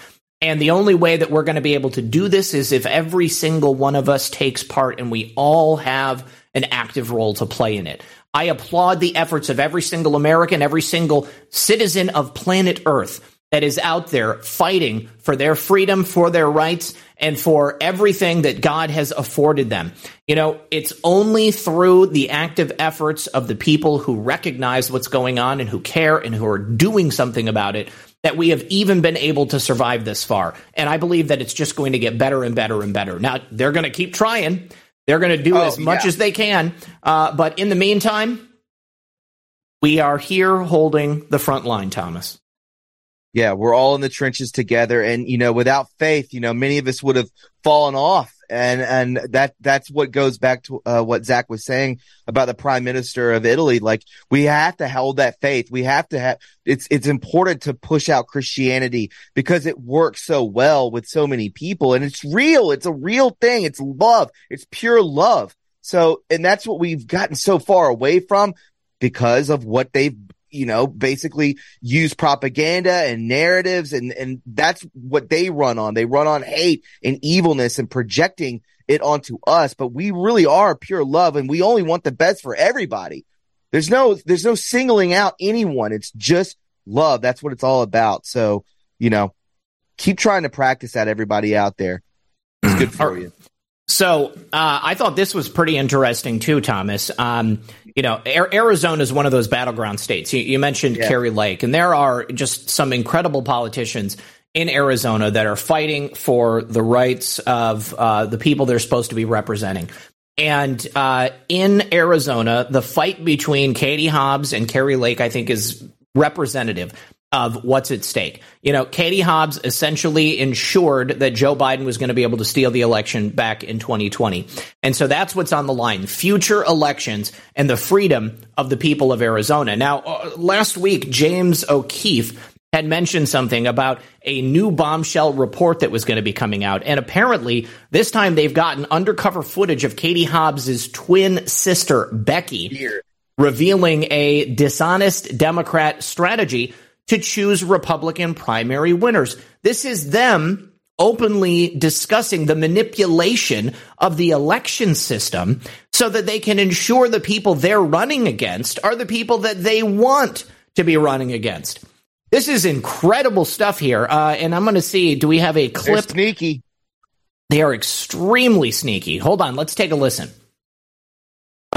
Speaker 2: And the only way that we're going to be able to do this is if every single one of us takes part and we all have an active role to play in it. I applaud the efforts of every single American, every single citizen of planet Earth that is out there fighting for their freedom, for their rights, and for everything that God has afforded them. You know, it's only through the active efforts of the people who recognize what's going on and who care and who are doing something about it that we have even been able to survive this far. And I believe that it's just going to get better and better and better. Now, they're going to keep trying. They're going to do oh, as much yeah. as they can. Uh, but in the meantime, we are here holding the front line, Thomas.
Speaker 3: Yeah, we're all in the trenches together. And, you know, without faith, you know, many of us would have fallen off. And, and that, that's what goes back to uh, what Zach was saying about the prime minister of Italy. Like we have to hold that faith. We have to have, it's, it's important to push out Christianity because it works so well with so many people and it's real. It's a real thing. It's love. It's pure love. So, and that's what we've gotten so far away from because of what they've you know, basically use propaganda and narratives. And, and that's what they run on. They run on hate and evilness and projecting it onto us. But we really are pure love and we only want the best for everybody. There's no, there's no singling out anyone. It's just love. That's what it's all about. So, you know, keep trying to practice that everybody out there. It's good for you.
Speaker 2: So uh, I thought this was pretty interesting too, Thomas. Um, you know, Arizona is one of those battleground states. You, you mentioned yeah. Kari Lake, and there are just some incredible politicians in Arizona that are fighting for the rights of uh, the people they're supposed to be representing. And uh, in Arizona, the fight between Katie Hobbs and Kari Lake, I think, is representative of what's at stake. You know, Katie Hobbs essentially ensured that Joe Biden was going to be able to steal the election back in 2020. And so that's what's on the line future elections and the freedom of the people of Arizona. Now, uh, last week, James O'Keefe had mentioned something about a new bombshell report that was going to be coming out. And apparently, this time they've gotten undercover footage of Katie Hobbs's twin sister, Becky, revealing a dishonest Democrat strategy to choose Republican primary winners. This is them openly discussing the manipulation of the election system so that they can ensure the people they're running against are the people that they want to be running against. This is incredible stuff here. Uh, and I'm going to see, do we have a clip?
Speaker 3: They're sneaky.
Speaker 2: They are extremely sneaky. Hold on, let's take a listen.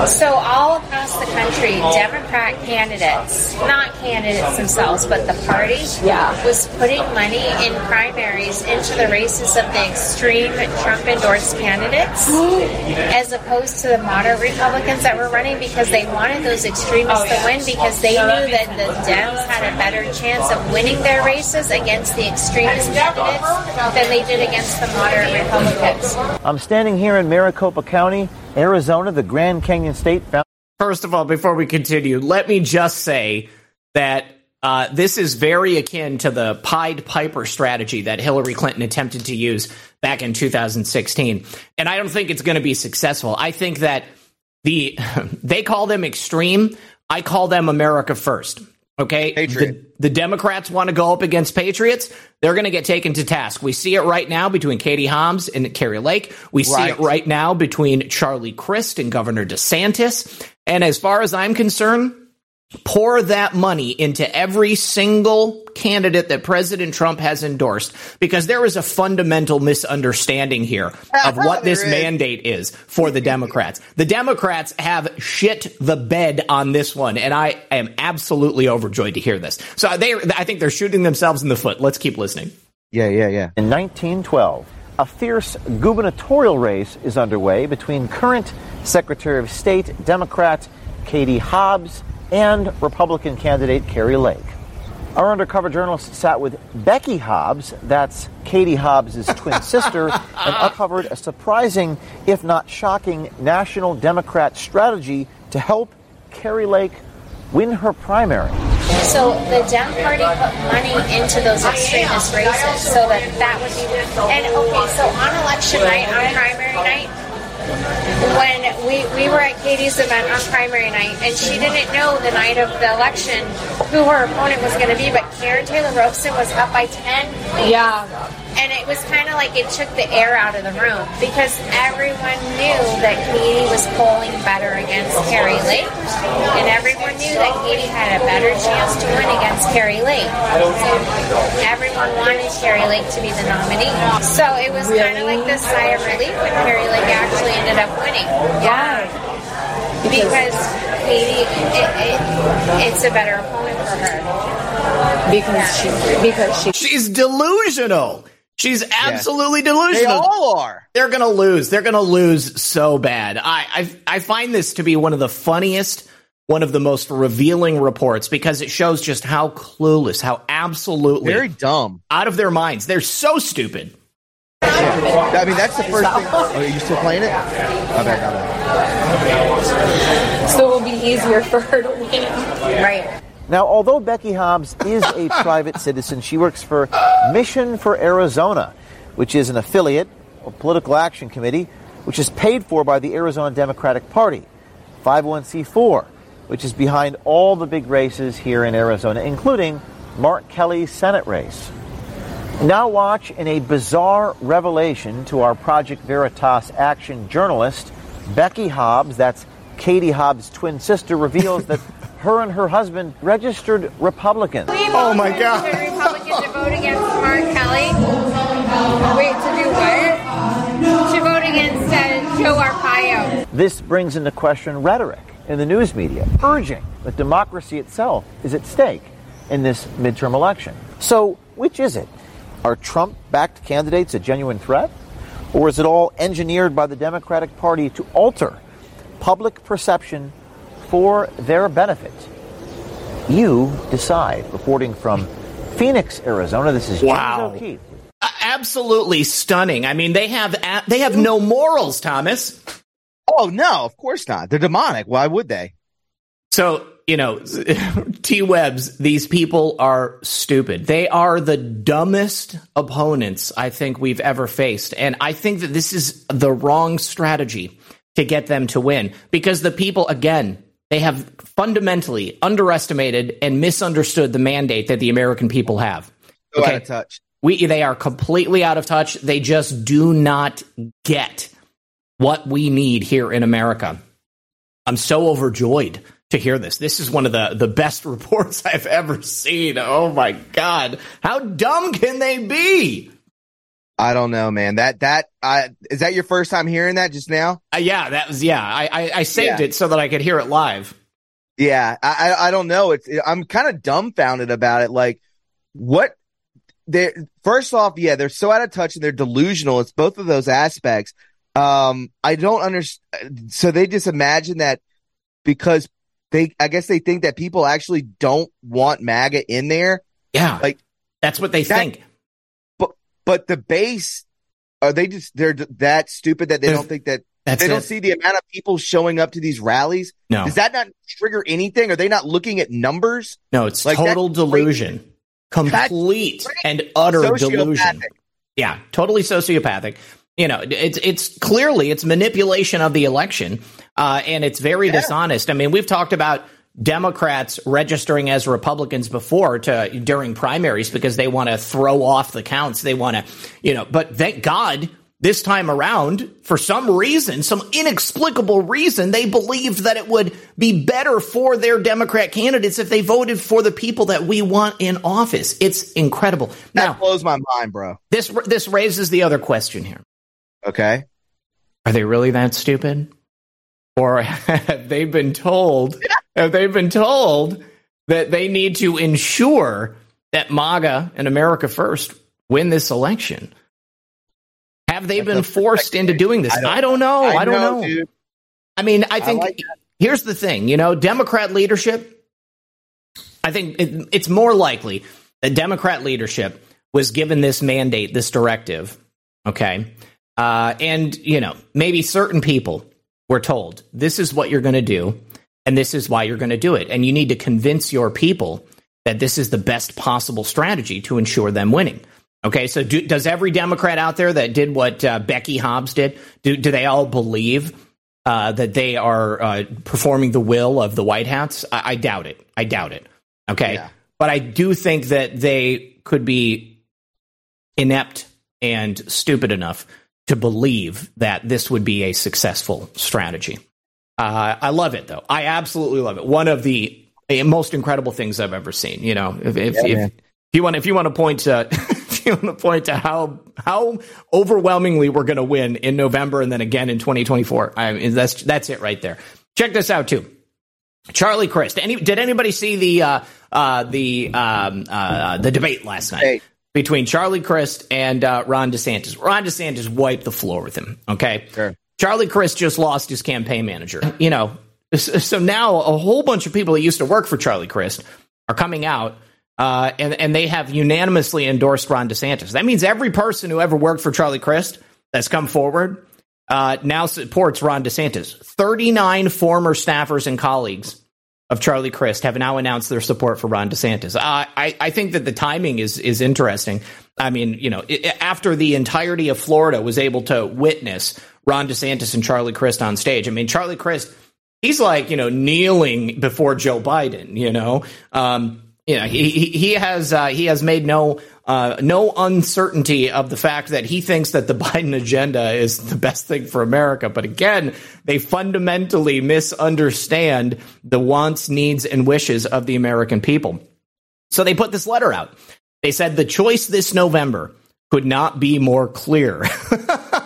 Speaker 6: So all across the country, Democrat candidates, not candidates themselves, but the party, yeah. was putting money in primaries into the races of the extreme Trump endorsed candidates, as opposed to the moderate Republicans that were running because they wanted those extremists to win because they knew that the Dems had a better chance of winning their races against the extremist candidates than they did against the moderate Republicans.
Speaker 7: I'm standing here in Maricopa County Arizona, the Grand Canyon State.
Speaker 2: First of all, before we continue, let me just say that uh, this is very akin to the Pied Piper strategy that Hillary Clinton attempted to use back in 2016. And I don't think it's going to be successful. I think that the they call them extreme. I call them America first. Okay. The, the, Democrats want to go up against Patriots. They're going to get taken to task. We see it right now between Katie Hobbs and Kari Lake. We right. see it right now between Charlie Crist and Governor DeSantis. And as far as I'm concerned, pour that money into every single candidate that President Trump has endorsed because there is a fundamental misunderstanding here of what this mandate is for the Democrats. The Democrats have shit the bed on this one, and I am absolutely overjoyed to hear this. So they, I think they're shooting themselves in the foot. Let's keep listening.
Speaker 3: Yeah, yeah, yeah.
Speaker 7: In 1912, a fierce gubernatorial race is underway between current Secretary of State Democrat Katie Hobbs and Republican candidate Kari Lake. Our undercover journalist sat with Becky Hobbs, that's Katie Hobbs' twin sister, and uncovered a surprising, if not shocking, national Democrat strategy to help Kari Lake win her primary.
Speaker 6: So the Dem Party put money into those extremist races so that that would be. And okay, so on election night, on primary night, when we, we were at Katie's event on primary night, and she didn't know the night of the election who her opponent was going to be, but Karrin Taylor Robson was up by 10.
Speaker 8: Yeah.
Speaker 6: And it was kind of like it took the air out of the room because everyone knew that Katie was polling better against Kari Lake, and everyone knew that Katie had a better chance to win against Kari Lake. Everyone wanted Kari Lake to be the nominee. So it was kind of like this sigh of relief when Kari Lake actually ended up winning.
Speaker 8: Yeah.
Speaker 6: Because Katie, it, it, it's a better opponent for her.
Speaker 8: Because she, because she,
Speaker 2: She's delusional. She's absolutely delusional.
Speaker 3: They all are.
Speaker 2: They're gonna lose. They're gonna lose so bad. I, I I find this to be one of the funniest, one of the most revealing reports because it shows just how clueless, how absolutely
Speaker 3: Very dumb.
Speaker 2: out of their minds. They're so stupid.
Speaker 3: I mean, that's the first thing. Oh, are you still playing it? Okay, got it.
Speaker 8: so it will be easier for her to win.
Speaker 6: Right.
Speaker 7: Now, although Becky Hobbs is a private citizen, she works for Mission for Arizona, which is an affiliate or political action committee, which is paid for by the Arizona Democratic Party, 501c4, which is behind all the big races here in Arizona, including Mark Kelly's Senate race. Now, watch in a bizarre revelation to our Project Veritas action journalist, Becky Hobbs, that's Katie Hobbs' twin sister, reveals that her and her husband registered Republicans.
Speaker 2: Oh my God.
Speaker 6: Republican to vote against Mark Kelly. Wait, to do what? To vote against uh, Joe Arpaio.
Speaker 7: This brings into question rhetoric in the news media, urging that democracy itself is at stake in this midterm election. So, which is it? Are Trump backed candidates a genuine threat? Or is it all engineered by the Democratic Party to alter public perception for their benefit? You decide. Reporting from Phoenix, Arizona, this is James
Speaker 2: Wow.
Speaker 7: O'Keefe.
Speaker 2: Absolutely stunning. I mean, they have a- they have no morals, Thomas.
Speaker 3: Oh no, of course not. They're demonic. Why would they?
Speaker 2: So, you know, T Webs, these people are stupid. They are the dumbest opponents I think we've ever faced. And I think that this is the wrong strategy to get them to win because the people, again, they have fundamentally underestimated and misunderstood the mandate that the American people have.
Speaker 3: So out of touch.
Speaker 2: We, they are completely out of touch. They just do not get what we need here in America. I'm so overjoyed to hear this. This is one of the, the best reports I've ever seen. Oh my God. How dumb can they be?
Speaker 3: I don't know, man. That that I is that your first time hearing that just now?
Speaker 2: Uh, yeah, that was, yeah. I, I, I saved
Speaker 3: Yeah.
Speaker 2: it so that I could hear it live.
Speaker 3: Yeah, I I, I don't know. It's I'm kind of dumbfounded about it. Like, what? They first off, yeah, they're so out of touch and they're delusional. It's both of those aspects. Um, I don't understand. So they just imagine that because they, I guess they think that people actually don't want MAGA in there.
Speaker 2: Yeah.
Speaker 3: Like
Speaker 2: that's what they
Speaker 3: that-
Speaker 2: think.
Speaker 3: But the base are they just they're that stupid that they don't think that
Speaker 2: That's
Speaker 3: they don't see the amount of people showing up to these rallies.
Speaker 2: No.
Speaker 3: Does that not trigger anything? Are they not looking at numbers?
Speaker 2: No, it's
Speaker 3: Like,
Speaker 2: total
Speaker 3: that's crazy.
Speaker 2: delusion. Complete and utter delusion. Yeah, totally sociopathic. You know, it's it's clearly it's manipulation of the election, uh, and it's very dishonest. I mean, we've talked about Democrats registering as Republicans before to during primaries because they want to throw off the counts. They want to, you know, but thank God this time around, for some reason, some inexplicable reason, they believed that it would be better for their Democrat candidates if they voted for the people that we want in office. It's incredible. Now,
Speaker 3: That blows my mind, bro.
Speaker 2: this this raises the other question here.
Speaker 3: Okay.
Speaker 2: Are they really that stupid? Or have they been told have they been told that they need to ensure that MAGA and America First win this election? Have they been forced into doing this? I don't, know. I, don't know.
Speaker 3: dude.
Speaker 2: I mean, I think
Speaker 3: like
Speaker 2: here's the thing. You know, Democrat leadership. I think it, it's more likely that Democrat leadership was given this mandate, this directive. Okay, uh, and you know, maybe certain people were told this is what you're going to do, and this is why you're going to do it, and you need to convince your people that this is the best possible strategy to ensure them winning. Okay, so do, does every Democrat out there that did what uh, Becky Hobbs did, do, do they all believe uh, that they are uh, performing the will of the White Hats? I, I doubt it. I doubt it. Okay,
Speaker 3: Yeah.
Speaker 2: but I do think that they could be inept and stupid enough to believe that this would be a successful strategy. Uh, I love it though. I absolutely love it. One of the uh, most incredible things I've ever seen. You know, if if,
Speaker 3: Yeah,
Speaker 2: if, if you want if you want to point to if you want to point to how how overwhelmingly we're going to win in November and then again in 2024, I mean, that's that's it right there. Check this out too. Charlie Crist. Any, did anybody see the uh, uh, the um, uh, the debate last night between Charlie Crist and uh, Ron DeSantis? Ron DeSantis wiped the floor with him. Okay, Charlie Crist just lost his campaign manager. You know, so now a whole bunch of people that used to work for Charlie Crist are coming out. Uh, and, and they have unanimously endorsed Ron DeSantis. That means every person who ever worked for Charlie Crist that's come forward uh, now supports Ron DeSantis. 39 former staffers and colleagues of Charlie Crist have now announced their support for Ron DeSantis. Uh, I, I think that the timing is is interesting. I mean, you know, i after the entirety of Florida was able to witness Ron DeSantis and Charlie Crist on stage. I mean, Charlie Crist, he's like, you know, kneeling before Joe Biden, you know. Um, he he has uh, he has made no uh, no uncertainty of the fact that he thinks that the Biden agenda is the best thing for America. But again, they fundamentally misunderstand the wants, needs, and wishes of the American people. So they put this letter out. They said the choice this November could not be more clear.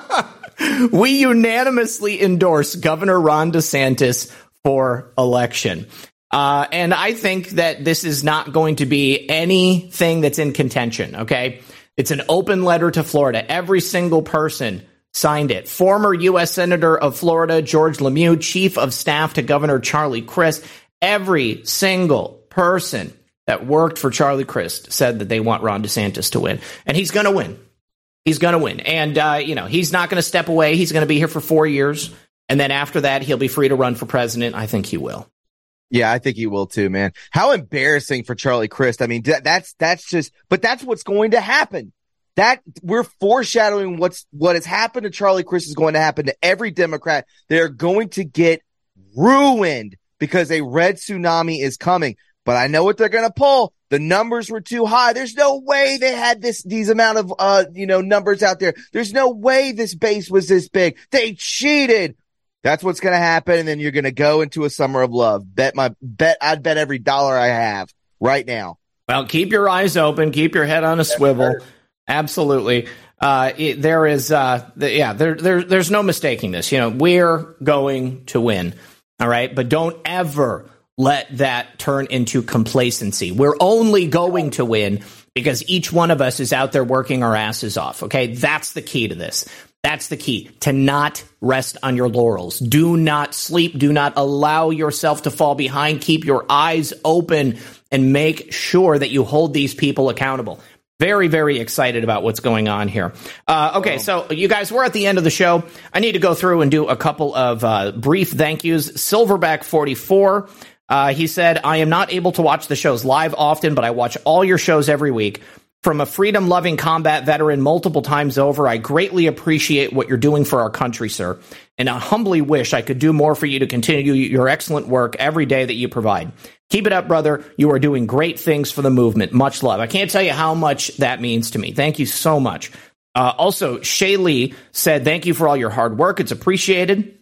Speaker 2: we unanimously endorse Governor Ron DeSantis for election. Uh, and I think that this is not going to be anything that's in contention. Okay. It's an open letter to Florida. Every single person signed it. Former U.S. Senator of Florida, George Lemieux, Chief of Staff to Governor Charlie Crist. Every single person that worked for Charlie Crist said that they want Ron DeSantis to win. And he's going to win. He's going to win. And, uh, you know, he's not going to step away. He's going to be here for four years. And then after that, he'll be free to run for president. I think he will.
Speaker 3: Yeah, I think he will too, man. How embarrassing for Charlie Crist. I mean, that, that's, that's just, but that's what's going to happen. That we're foreshadowing what's, what has happened to Charlie Crist is going to happen to every Democrat. They're going to get ruined because a red tsunami is coming. But I know what they're going to pull. The numbers were too high. There's no way they had this, these amount of, uh, you know, numbers out there. There's no way this base was this big. They cheated. That's what's going to happen. And then you're going to go into a summer of love. Bet my bet. I'd bet every dollar I have right now.
Speaker 2: Well, keep your eyes open, keep your head on a swivel. Absolutely. Uh, it, there is, uh, the, yeah, there, there, there's no mistaking this. You know, we're going to win. All right. But don't ever let that turn into complacency. We're only going to win because each one of us is out there working our asses off. Okay. That's the key to this. That's the key to not rest on your laurels. Do not sleep. Do not allow yourself to fall behind. Keep your eyes open and make sure that you hold these people accountable. Very, very excited about what's going on here. Uh, okay, so you guys, we're at the end of the show. I need to go through and do a couple of uh, brief thank yous. Silverback44. Uh, he said, I am not able to watch the shows live often, but I watch all your shows every week. From a freedom loving combat veteran multiple times over, I greatly appreciate what you're doing for our country, sir. And I humbly wish I could do more for you to continue your excellent work every day that you provide. Keep it up, brother. You are doing great things for the movement. Much love. I can't tell you how much that means to me. Thank you so much. Uh, also, Shay Lee said, Thank you for all your hard work. It's appreciated.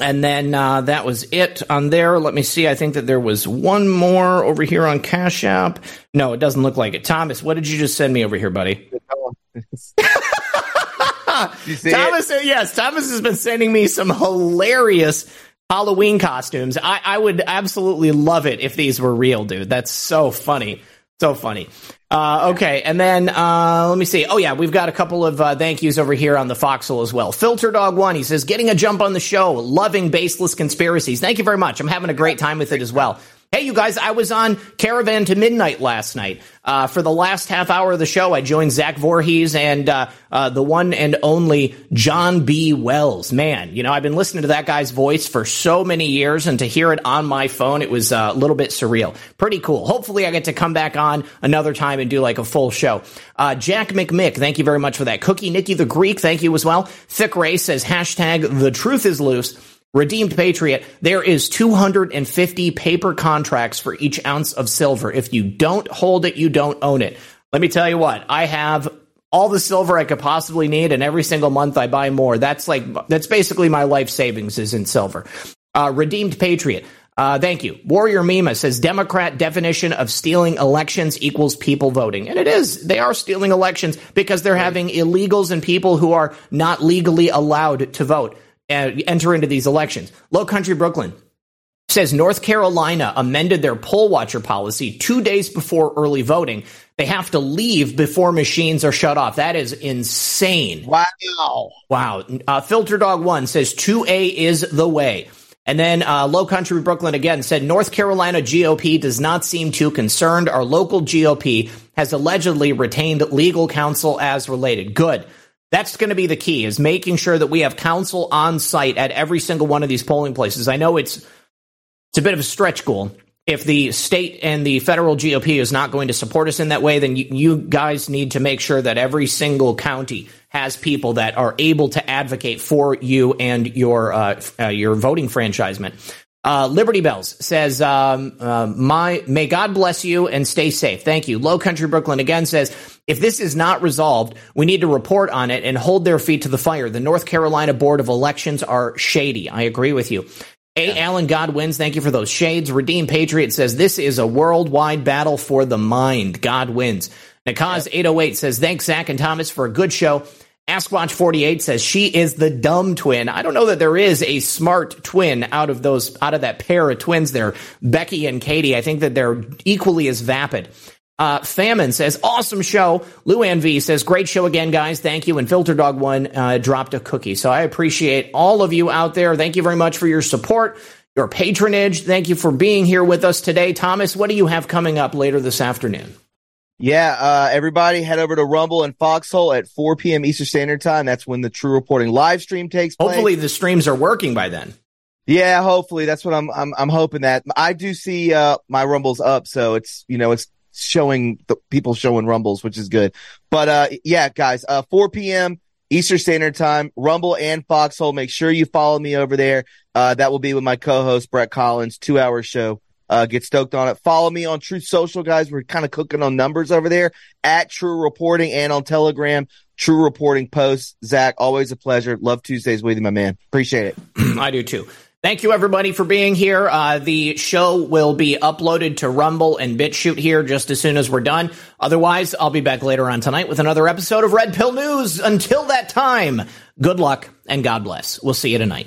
Speaker 2: And then uh, that was it on there. Let me see. I think that there was one more over here on Cash App. No, it doesn't look like it. Thomas, what did you just send me over here, buddy? Thomas, uh, yes, Thomas has been sending me some hilarious Halloween costumes. I, I would absolutely love it if these were real, dude. That's so funny. So funny. Uh, okay, and then uh, let me see. Oh yeah, we've got a couple of uh, thank yous over here on the Foxhole as well. Filter Dog One, he says, getting a jump on the show, loving baseless conspiracies. Thank you very much. I'm having a great time with it as well. Hey, you guys, I was on Caravan to Midnight last night. Uh, for the last half hour of the show, I joined Zach Vorhies and uh, uh, the one and only John B. Wells. Man, you know, I've been listening to that guy's voice for so many years, and to hear it on my phone, it was uh, a little bit surreal. Pretty cool. Hopefully, I get to come back on another time and do like a full show. Uh, Jack McMick, thank you very much for that. Cookie Nikki the Greek, thank you as well. Thick Ray says, hashtag the truth is loose. Redeemed Patriot, there is 250 paper contracts for each ounce of silver. If you don't hold it, you don't own it. Let me tell you what, I have all the silver I could possibly need, and every single month I buy more. That's like, that's basically my life savings is in silver. Uh, Redeemed Patriot. Uh, thank you. Warrior Mima says Democrat definition of stealing elections equals people voting. And it is. They are stealing elections because they're having illegals and people who are not legally allowed to vote enter into these elections. Low Country Brooklyn says North Carolina amended their poll watcher policy two days before early voting. They have to leave before machines are shut off. That is insane.
Speaker 3: Wow.
Speaker 2: Wow. Uh, Filter Dog One says 2A is the way. And then uh, Low Country Brooklyn again said North Carolina GOP does not seem too concerned. Our local GOP has allegedly retained legal counsel as related. Good. That's going to be the key is making sure that we have counsel on site at every single one of these polling places. I know it's it's a bit of a stretch goal. If the state and the federal GOP is not going to support us in that way, then you, you guys need to make sure that every single county has people that are able to advocate for you and your uh, uh, your voting franchisement. Uh, Liberty Bells says, um, uh, "My may God bless you and stay safe. Thank you." Low Country Brooklyn again says, "If this is not resolved, we need to report on it and hold their feet to the fire. The North Carolina Board of Elections are shady." I agree with you. A. Yeah. Allen God wins. Thank you for those shades. Redeem Patriot says, "This is a worldwide battle for the mind. God wins." Nakaz eight oh eight says, "Thanks Zach and Thomas for a good show." Askwatch48 says she is the dumb twin. I don't know that there is a smart twin out of those, out of that pair of twins there, Becky and Katie. I think that they're equally as vapid. Uh, Famine says, awesome show. Luann V says, great show again, guys. Thank you. And Filter Dog One uh, dropped a cookie. So I appreciate all of you out there. Thank you very much for your support, your patronage. Thank you for being here with us today. Thomas, what do you have coming up later this afternoon?
Speaker 3: Yeah, uh, everybody head over to Rumble and Foxhole at 4 p.m. Eastern Standard Time. That's when the True Reporting live stream takes place.
Speaker 2: Hopefully the streams are working by then.
Speaker 3: Yeah, hopefully that's what I'm I'm I'm hoping that I do see uh my rumbles up so it's you know it's showing the people showing rumbles which is good. But uh yeah, guys, uh 4 p.m. Eastern Standard Time, Rumble and Foxhole. Make sure you follow me over there. Uh that will be with my co-host Brett Collins, 2-hour show. Uh, get stoked on it. Follow me on Truth Social, guys. We're kind of cooking on numbers over there at True Reporting and on Telegram. True Reporting posts. Zach, always a pleasure. Love Tuesdays with you, my man. Appreciate it.
Speaker 2: I do too. Thank you, everybody, for being here. Uh, the show will be uploaded to Rumble and BitChute here just as soon as we're done. Otherwise, I'll be back later on tonight with another episode of Red Pill News. Until that time, good luck and God bless. We'll see you tonight.